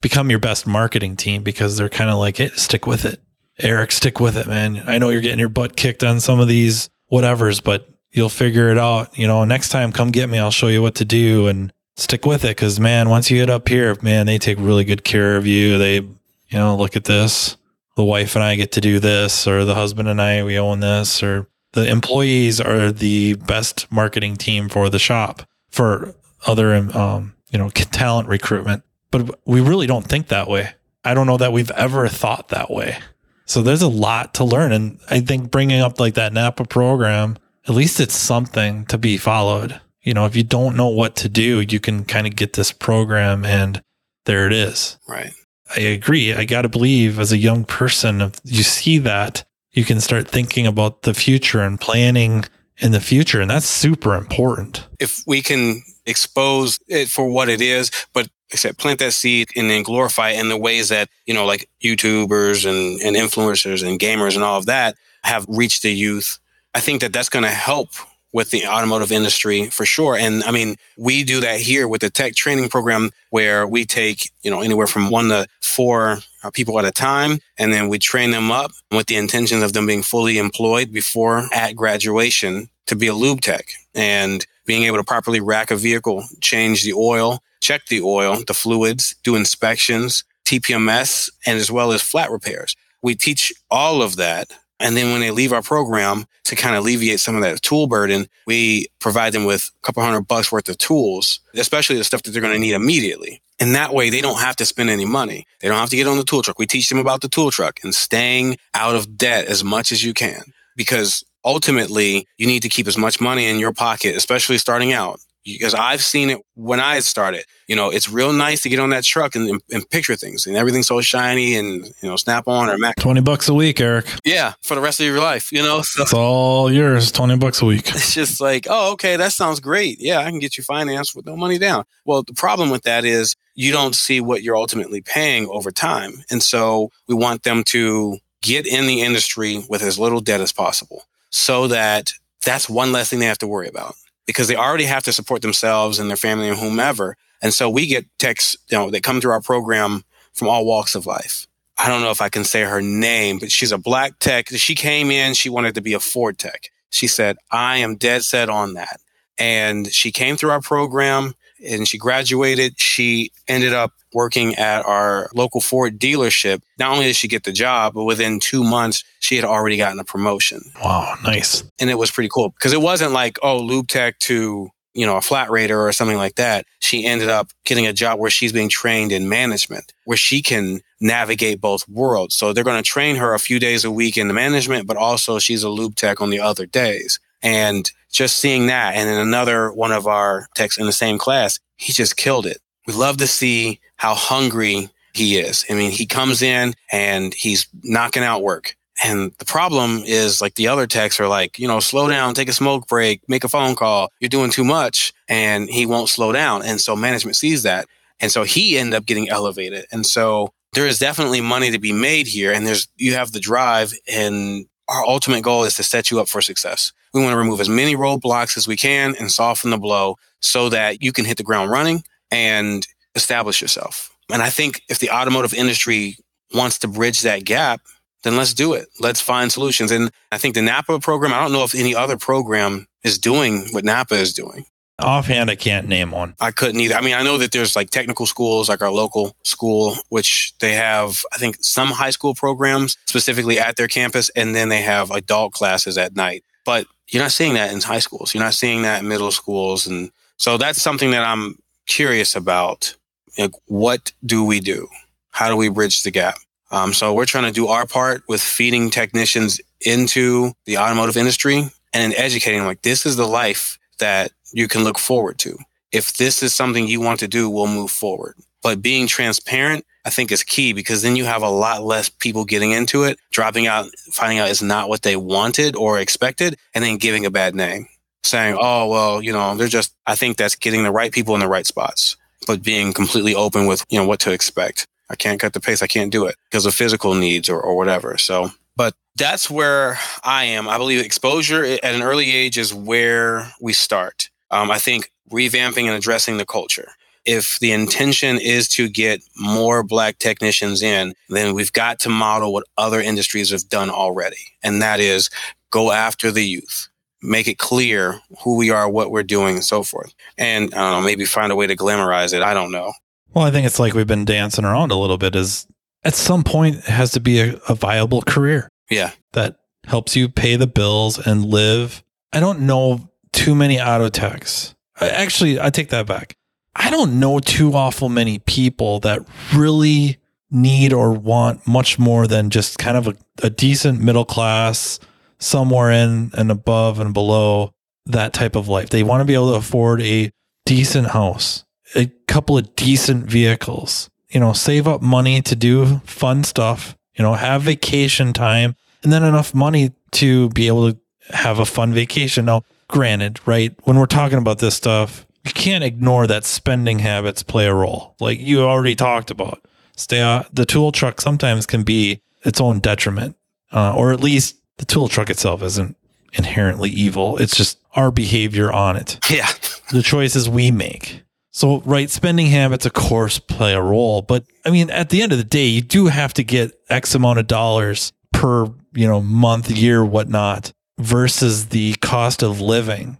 Speaker 2: become your best marketing team because they're kind of like, hey, stick with it. Eric, stick with it, man. I know you're getting your butt kicked on some of these whatevers, but you'll figure it out. You know, next time come get me. I'll show you what to do and stick with it. Cause man, once you get up here, man, they take really good care of you. They, you know, look at this. The wife and I get to do this, or the husband and I, we own this, or the employees are the best marketing team for the shop for other, um, you know, talent recruitment. But we really don't think that way. I don't know that we've ever thought that way. So there's a lot to learn. And I think bringing up like that Napa program, at least it's something to be followed you know, if you don't know what to do, you can kind of get this program and there it is.
Speaker 3: Right.
Speaker 2: I agree. I got to believe as a young person, if you see that, you can start thinking about the future and planning in the future. And that's super important.
Speaker 3: If we can expose it for what it is, but Said, plant that seed and then glorify it in the ways that, you know, like YouTubers and, and influencers and gamers and all of that have reached the youth. I think that that's going to help with the automotive industry for sure. And I mean, we do that here with the tech training program where we take, you know, anywhere from one to four uh, people at a time. And then we train them up with the intention of them being fully employed before at graduation to be a lube tech and being able to properly rack a vehicle, change the oil, check the oil, the fluids, do inspections, TPMS, and as well as flat repairs. We teach all of that and then when they leave our program to kind of alleviate some of that tool burden, we provide them with a couple hundred bucks worth of tools, especially the stuff that they're going to need immediately. And that way they don't have to spend any money. They don't have to get on the tool truck. We teach them about the tool truck and staying out of debt as much as you can because ultimately you need to keep as much money in your pocket, especially starting out because I've seen it when I started. You know, it's real nice to get on that truck and, and, and picture things and everything's so shiny and, you know, snap on or Mac.
Speaker 2: 20 bucks a week, Eric.
Speaker 3: Yeah. For the rest of your life, you know,
Speaker 2: so [laughs] it's all yours, 20 bucks a week. [laughs]
Speaker 3: It's just like, oh, okay, that sounds great. Yeah. I can get you financed with no money down. Well, the problem with that is you don't see what you're ultimately paying over time. And so we want them to get in the industry with as little debt as possible so that that's one less thing they have to worry about because they already have to support themselves and their family and whomever. And so we get texts, you know, that come through our program from all walks of life. I don't know if I can say her name, but she's a black tech. She came in, she wanted to be a Ford tech. She said, I am dead set on that. And she came through our program and she graduated. She ended up working at our local Ford dealership. Not only did she get the job, but within two months, she had already gotten a promotion.
Speaker 2: Wow, nice.
Speaker 3: And it was pretty cool because it wasn't like, oh, lube tech to, you know, a flat rater or something like that. She ended up getting a job where she's being trained in management, where she can navigate both worlds. So they're going to train her a few days a week in the management, but also she's a lube tech on the other days. And just seeing that, and then another one of our techs in the same class, he just killed it. We love to see how hungry he is. I mean, he comes in and he's knocking out work. And the problem is like the other techs are like, you know, slow down, take a smoke break, make a phone call. You're doing too much and he won't slow down. And so management sees that. And so he ended up getting elevated. And so there is definitely money to be made here. And there's, you have the drive and our ultimate goal is to set you up for success. We want to remove as many roadblocks as we can and soften the blow so that you can hit the ground running and establish yourself. And I think if the automotive industry wants to bridge that gap, then let's do it. Let's find solutions. And I think the NAPA program, I don't know if any other program is doing what NAPA is doing.
Speaker 2: Offhand, I can't name one.
Speaker 3: I couldn't either. I mean, I know that there's like technical schools, like our local school, which they have, I think, some high school programs specifically at their campus, and then they have adult classes at night. But you're not seeing that in high schools. You're not seeing that in middle schools. And so that's something that I'm curious about. Like, what do we do? How do we bridge the gap? Um, so we're trying to do our part with feeding technicians into the automotive industry and in educating like this is the life that you can look forward to. If this is something you want to do, we'll move forward. But being transparent, I think is key because then you have a lot less people getting into it, dropping out, finding out it's not what they wanted or expected, and then giving a bad name. Saying, oh, well, you know, they're just, I think that's getting the right people in the right spots, but being completely open with, you know, what to expect. I can't cut the pace. I can't do it because of physical needs or, or whatever. So, but that's where I am. I believe exposure at an early age is where we start. Um, I think revamping and addressing the culture. If the intention is to get more black technicians in, then we've got to model what other industries have done already. And that is go after the youth, make it clear who we are, what we're doing, and so forth. And I don't know, maybe find a way to glamorize it. I don't know.
Speaker 2: Well, I think it's like we've been dancing around a little bit is at some point it has to be a, a viable career.
Speaker 3: Yeah.
Speaker 2: That helps you pay the bills and live. I don't know too many auto techs. Actually, I take that back. I don't know too awful many people that really need or want much more than just kind of a, a decent middle class, somewhere in and above and below that type of life. They want to be able to afford a decent house, a couple of decent vehicles, you know, save up money to do fun stuff, you know, have vacation time and then enough money to be able to have a fun vacation. Now, granted, right? When we're talking about this stuff, you can't ignore that spending habits play a role. Like you already talked about, stay out, the tool truck sometimes can be its own detriment, uh, or at least the tool truck itself isn't inherently evil. It's just our behavior on it.
Speaker 3: Yeah. [laughs]
Speaker 2: the choices we make. So, right, spending habits, of course, play a role. But I mean, at the end of the day, you do have to get X amount of dollars per, you know, month, year, whatnot, versus the cost of living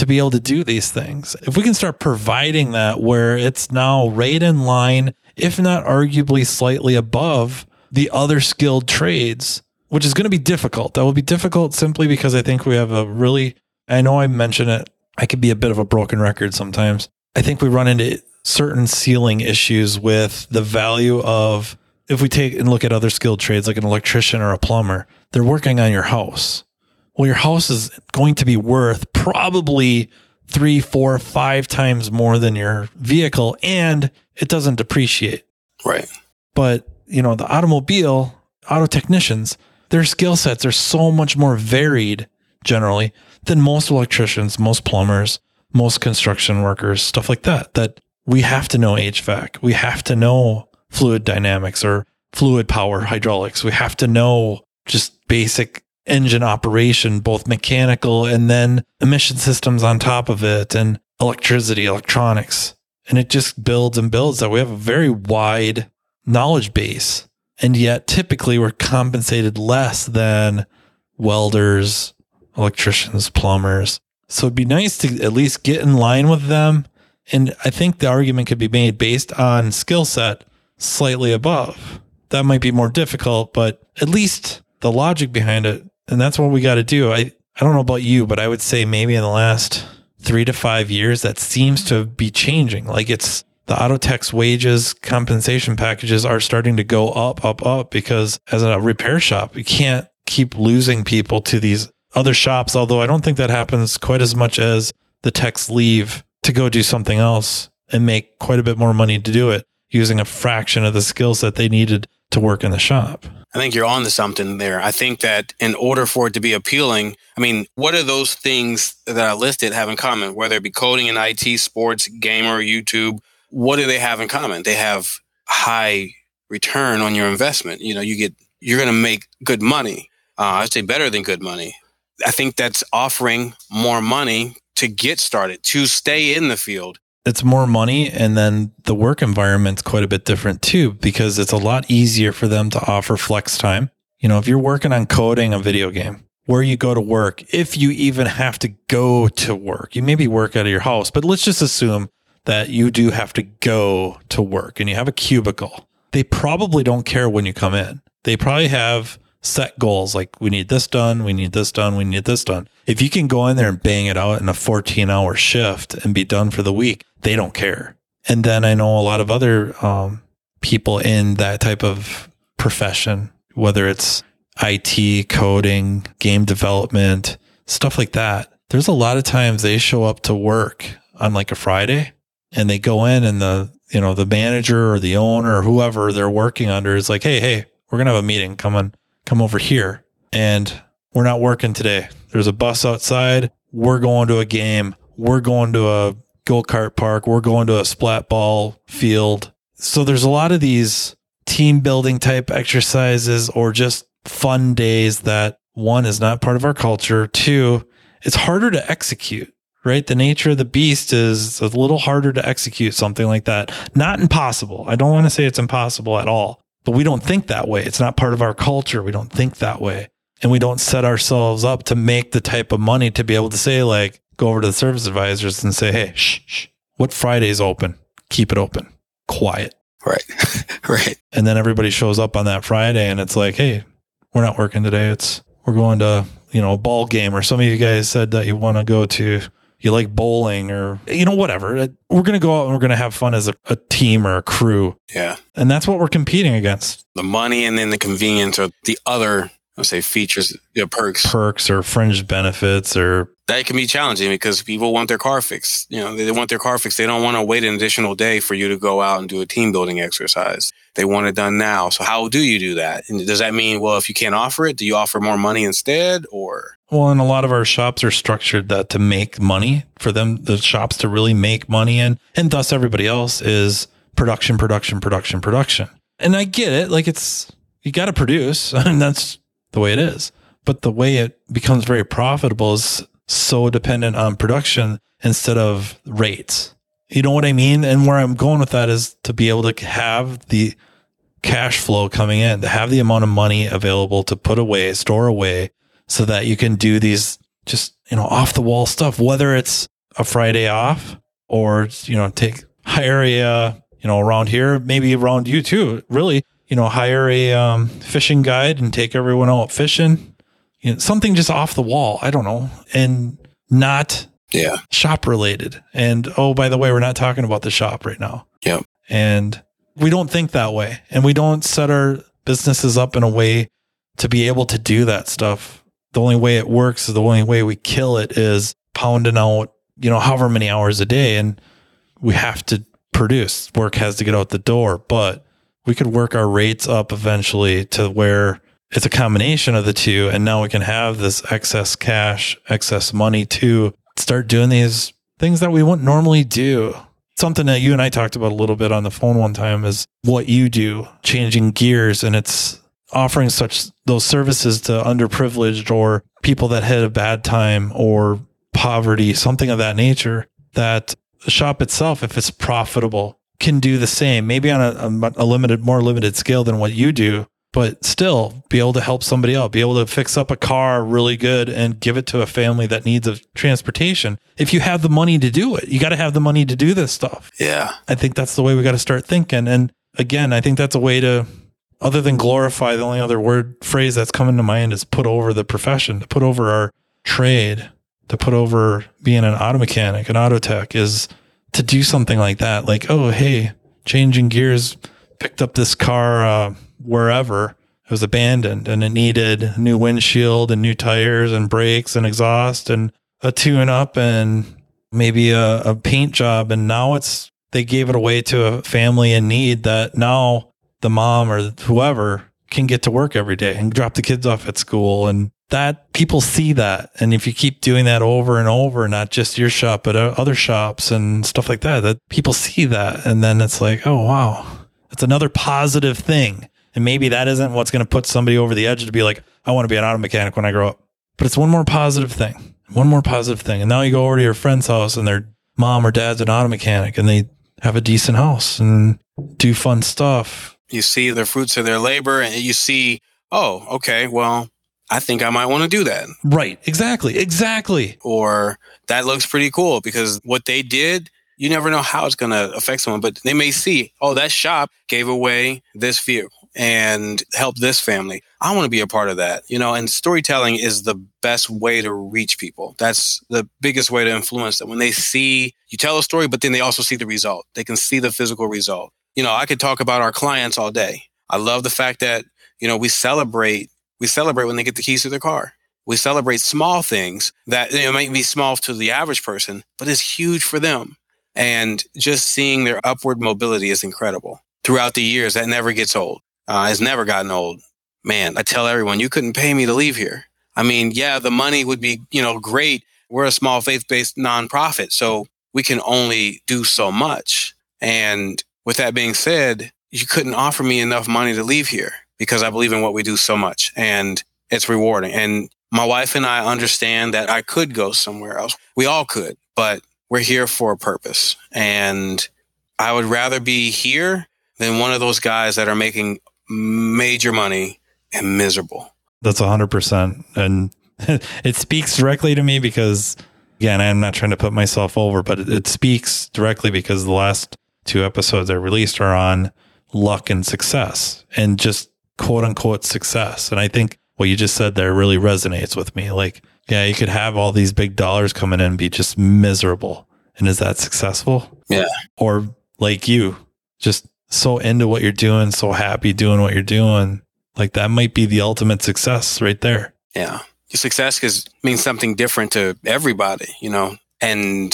Speaker 2: to be able to do these things. If we can start providing that where it's now right in line, if not arguably slightly above the other skilled trades, which is going to be difficult. That will be difficult simply because I think we have a really, I know I mention it, I could be a bit of a broken record sometimes. I think we run into certain ceiling issues with the value of if we take and look at other skilled trades like an electrician or a plumber, they're working on your house. Well, your house is going to be worth probably three, four, five times more than your vehicle, and it doesn't depreciate.
Speaker 3: Right.
Speaker 2: But, you know, the automobile, auto technicians, their skill sets are so much more varied generally than most electricians, most plumbers, most construction workers, stuff like that, that we have to know HVAC. We have to know fluid dynamics or fluid power hydraulics. We have to know just basic engine operation, both mechanical and then emission systems on top of it and electricity, electronics. And it just builds and builds that we have a very wide knowledge base. And yet typically we're compensated less than welders, electricians, plumbers. So it'd be nice to at least get in line with them. And I think the argument could be made based on skill set slightly above. That might be more difficult, but at least the logic behind it. And that's what we got to do. I, I don't know about you, but I would say maybe in the last three to five years, that seems to be changing. Like it's the auto tech's wages compensation packages are starting to go up, up, up because as a repair shop, you can't keep losing people to these other shops. Although I don't think that happens quite as much as the techs leave to go do something else and make quite a bit more money to do it using a fraction of the skills that they needed to work in the shop.
Speaker 3: I think you're on to something there. I think that in order for it to be appealing, I mean, what are those things that I listed have in common? Whether it be coding and IT, sports, gamer, YouTube, what do they have in common? They have high return on your investment. You know, you get, you're going to make good money. Uh, I'd say better than good money. I think that's offering more money to get started, to stay in the field,
Speaker 2: it's more money and then the work environment's quite a bit different too because it's a lot easier for them to offer flex time. You know, if you're working on coding a video game, where you go to work, if you even have to go to work, you maybe work out of your house, but let's just assume that you do have to go to work and you have a cubicle. They probably don't care when you come in. They probably have set goals like we need this done, we need this done, we need this done. If you can go in there and bang it out in a 14 hour shift and be done for the week, they don't care. And then I know a lot of other um, people in that type of profession, whether it's IT, coding, game development, stuff like that. There's a lot of times they show up to work on like a Friday and they go in and the, you know, the manager or the owner or whoever they're working under is like, Hey, hey, we're going to have a meeting. Come on, come over here. And we're not working today. There's a bus outside. We're going to a game. We're going to a go kart park. We're going to a splat ball field. So there's a lot of these team building type exercises or just fun days that one is not part of our culture. Two, it's harder to execute, right? The nature of the beast is a little harder to execute something like that. Not impossible. I don't want to say it's impossible at all, but we don't think that way. It's not part of our culture. We don't think that way. And we don't set ourselves up to make the type of money to be able to say, like, go over to the service advisors and say, hey, shh, shh, what Friday's open? Keep it open. Quiet.
Speaker 3: Right. [laughs] right.
Speaker 2: And then everybody shows up on that Friday and it's like, hey, we're not working today. It's, we're going to, you know, a ball game or some of you guys said that you want to go to, you like bowling or, you know, whatever. Uh, we're going to go out and we're going to have fun as a, a team or a crew.
Speaker 3: Yeah.
Speaker 2: And that's what we're competing against.
Speaker 3: The money and then the convenience or the other I'll say features, you know, perks,
Speaker 2: perks or fringe benefits or
Speaker 3: that can be challenging because people want their car fixed. You know, they want their car fixed. They don't want to wait an additional day for you to go out and do a team building exercise. They want it done now. So how do you do that? And does that mean, well, if you can't offer it, do you offer more money instead or?
Speaker 2: Well, and a lot of our shops are structured that to make money for them, the shops to really make money and, and thus everybody else is production, production, production, production. And I get it. Like it's, you got to produce [laughs] and that's the way it is. But the way it becomes very profitable is so dependent on production instead of rates. You know what I mean? And where I'm going with that is to be able to have the cash flow coming in, to have the amount of money available to put away, store away, so that you can do these just, you know, off the wall stuff, whether it's a Friday off or, you know, take hire a, uh, you know, around here, maybe around you too, really you know, hire a um, fishing guide and take everyone out fishing. You know, something just off the wall. I don't know, and not
Speaker 3: yeah
Speaker 2: shop related. And oh, by the way, we're not talking about the shop right now.
Speaker 3: Yep.
Speaker 2: And we don't think that way, and we don't set our businesses up in a way to be able to do that stuff. The only way it works, the only way we kill it is pounding out, you know, however many hours a day, and we have to produce. Work has to get out the door, but we could work our rates up eventually to where it's a combination of the two. And now we can have this excess cash, excess money to start doing these things that we wouldn't normally do. Something that you and I talked about a little bit on the phone one time is what you do, changing gears. And it's offering such those services to underprivileged or people that had a bad time or poverty, something of that nature that the shop itself, if it's profitable, can do the same, maybe on a, a, limited, more limited scale than what you do, but still be able to help somebody out, be able to fix up a car really good and give it to a family that needs a transportation. If you have the money to do it, you got to have the money to do this stuff.
Speaker 3: Yeah.
Speaker 2: I think that's the way we got to start thinking. And again, I think that's a way to, other than glorify, the only other word phrase that's coming to mind is put over the profession, to put over our trade, to put over being an auto mechanic, an auto tech is to do something like that, like, oh, hey, changing gears, picked up this car uh, wherever it was abandoned and it needed a new windshield and new tires and brakes and exhaust and a tune up and maybe a, a paint job. And now it's, they gave it away to a family in need that now the mom or whoever can get to work every day and drop the kids off at school and that people see that. And if you keep doing that over and over, not just your shop, but other shops and stuff like that, that people see that. And then it's like, oh, wow, it's another positive thing. And maybe that isn't what's going to put somebody over the edge to be like, I want to be an auto mechanic when I grow up. But it's one more positive thing, one more positive thing. And now you go over to your friend's house and their mom or dad's an auto mechanic and they have a decent house and do fun stuff.
Speaker 3: You see the fruits of their labor and you see, oh, okay, well, I think I might want to do that.
Speaker 2: Right. Exactly. Exactly.
Speaker 3: Or that looks pretty cool because what they did, you never know how it's going to affect someone, but they may see, oh, that shop gave away this vehicle and help this family. I want to be a part of that, you know, and storytelling is the best way to reach people. That's the biggest way to influence them. When they see you tell a story, but then they also see the result. They can see the physical result. you know, I could talk about our clients all day. I love the fact that, you know, we celebrate, we celebrate when they get the keys to their car. We celebrate small things that you know, might be small to the average person, but it's huge for them. And just seeing their upward mobility is incredible. Throughout the years, that never gets old. Uh, it's never gotten old. Man, I tell everyone, you couldn't pay me to leave here. I mean, yeah, the money would be, you know, great. We're a small faith-based nonprofit, so we can only do so much. And with that being said, you couldn't offer me enough money to leave here because I believe in what we do so much and it's rewarding. And my wife and I understand that I could go somewhere else. We all could, but we're here for a purpose. And I would rather be here than one of those guys that are making major money and miserable.
Speaker 2: That's 100%. And [laughs] it speaks directly to me because, again, I'm not trying to put myself over, but it, speaks directly because the last two episodes I released are on luck and success and just quote unquote success. And I think what you just said there really resonates with me. Like, yeah, you could have all these big dollars coming in and be just miserable. And is that successful?
Speaker 3: Yeah.
Speaker 2: Or like you, just so into what you're doing, so happy doing what you're doing. Like that might be the ultimate success right there.
Speaker 3: Yeah. Success is, means something different to everybody, you know? And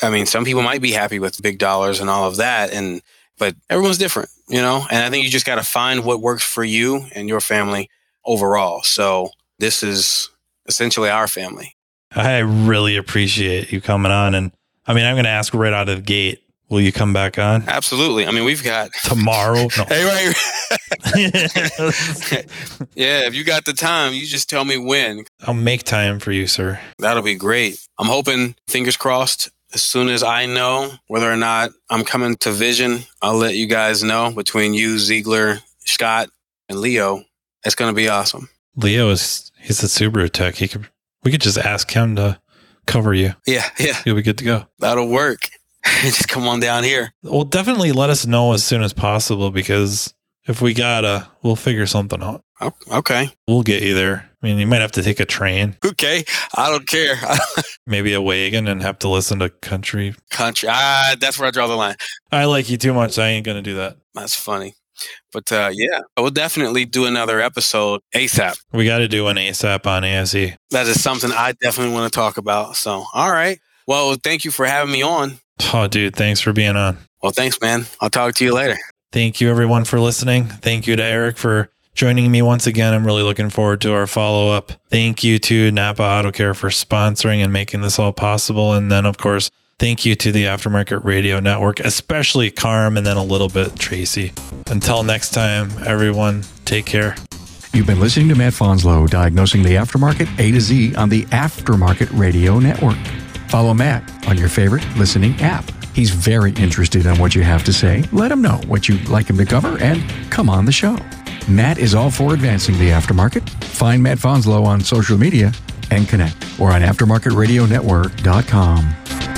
Speaker 3: I mean, some people might be happy with big dollars and all of that. And, but everyone's different, you know? And I think you just got to find what works for you and your family overall. So this is essentially our family.
Speaker 2: I really appreciate you coming on. And I mean, I'm going to ask right out of the gate Will you come back on?
Speaker 3: Absolutely. I mean, we've got [laughs]
Speaker 2: tomorrow.
Speaker 3: No. hey, right. [laughs] yeah, if you got the time, you just tell me when.
Speaker 2: I'll make time for you, sir.
Speaker 3: That'll be great. I'm hoping, fingers crossed, as soon as I know whether or not I'm coming to Vision, I'll let you guys know between you, Ziegler, Scott, and Leo. It's going to be awesome.
Speaker 2: Leo is he's a Subaru tech. He could we could just ask him to cover you.
Speaker 3: Yeah, yeah.
Speaker 2: You'll be good to go.
Speaker 3: That'll work. [laughs] just come on down here.
Speaker 2: Well, definitely let us know as soon as possible because if we gotta, we'll figure something out.
Speaker 3: Oh, okay.
Speaker 2: We'll get you there. I mean, you might have to take a train.
Speaker 3: Okay. I don't care. [laughs]
Speaker 2: Maybe a wagon and have to listen to country.
Speaker 3: Country. Ah, that's where I draw the line.
Speaker 2: I like you too much. I ain't going to do that.
Speaker 3: That's funny. But uh, yeah, we'll definitely do another episode ASAP.
Speaker 2: We got to do an ASAP on ASE.
Speaker 3: That is something I definitely want to talk about. So, all right. Well, thank you for having me on.
Speaker 2: Oh, dude, thanks for being on.
Speaker 3: Well, thanks, man. I'll talk to you later.
Speaker 2: Thank you, everyone, for listening. Thank you to Eric for joining me once again. I'm really looking forward to our follow up. Thank you to Napa Auto Care for sponsoring and making this all possible. And then, of course, thank you to the Aftermarket Radio Network, especially Carm and then a little bit Tracy. Until next time, everyone, take care.
Speaker 1: You've been listening to Matt Fanslow diagnosing the aftermarket A to Z on the Aftermarket Radio Network. Follow Matt on your favorite listening app. He's very interested in what you have to say. Let him know what you'd like him to cover and come on the show. Matt is all for advancing the aftermarket. Find Matt Fanslow on social media and connect or on aftermarketradionetwork.com.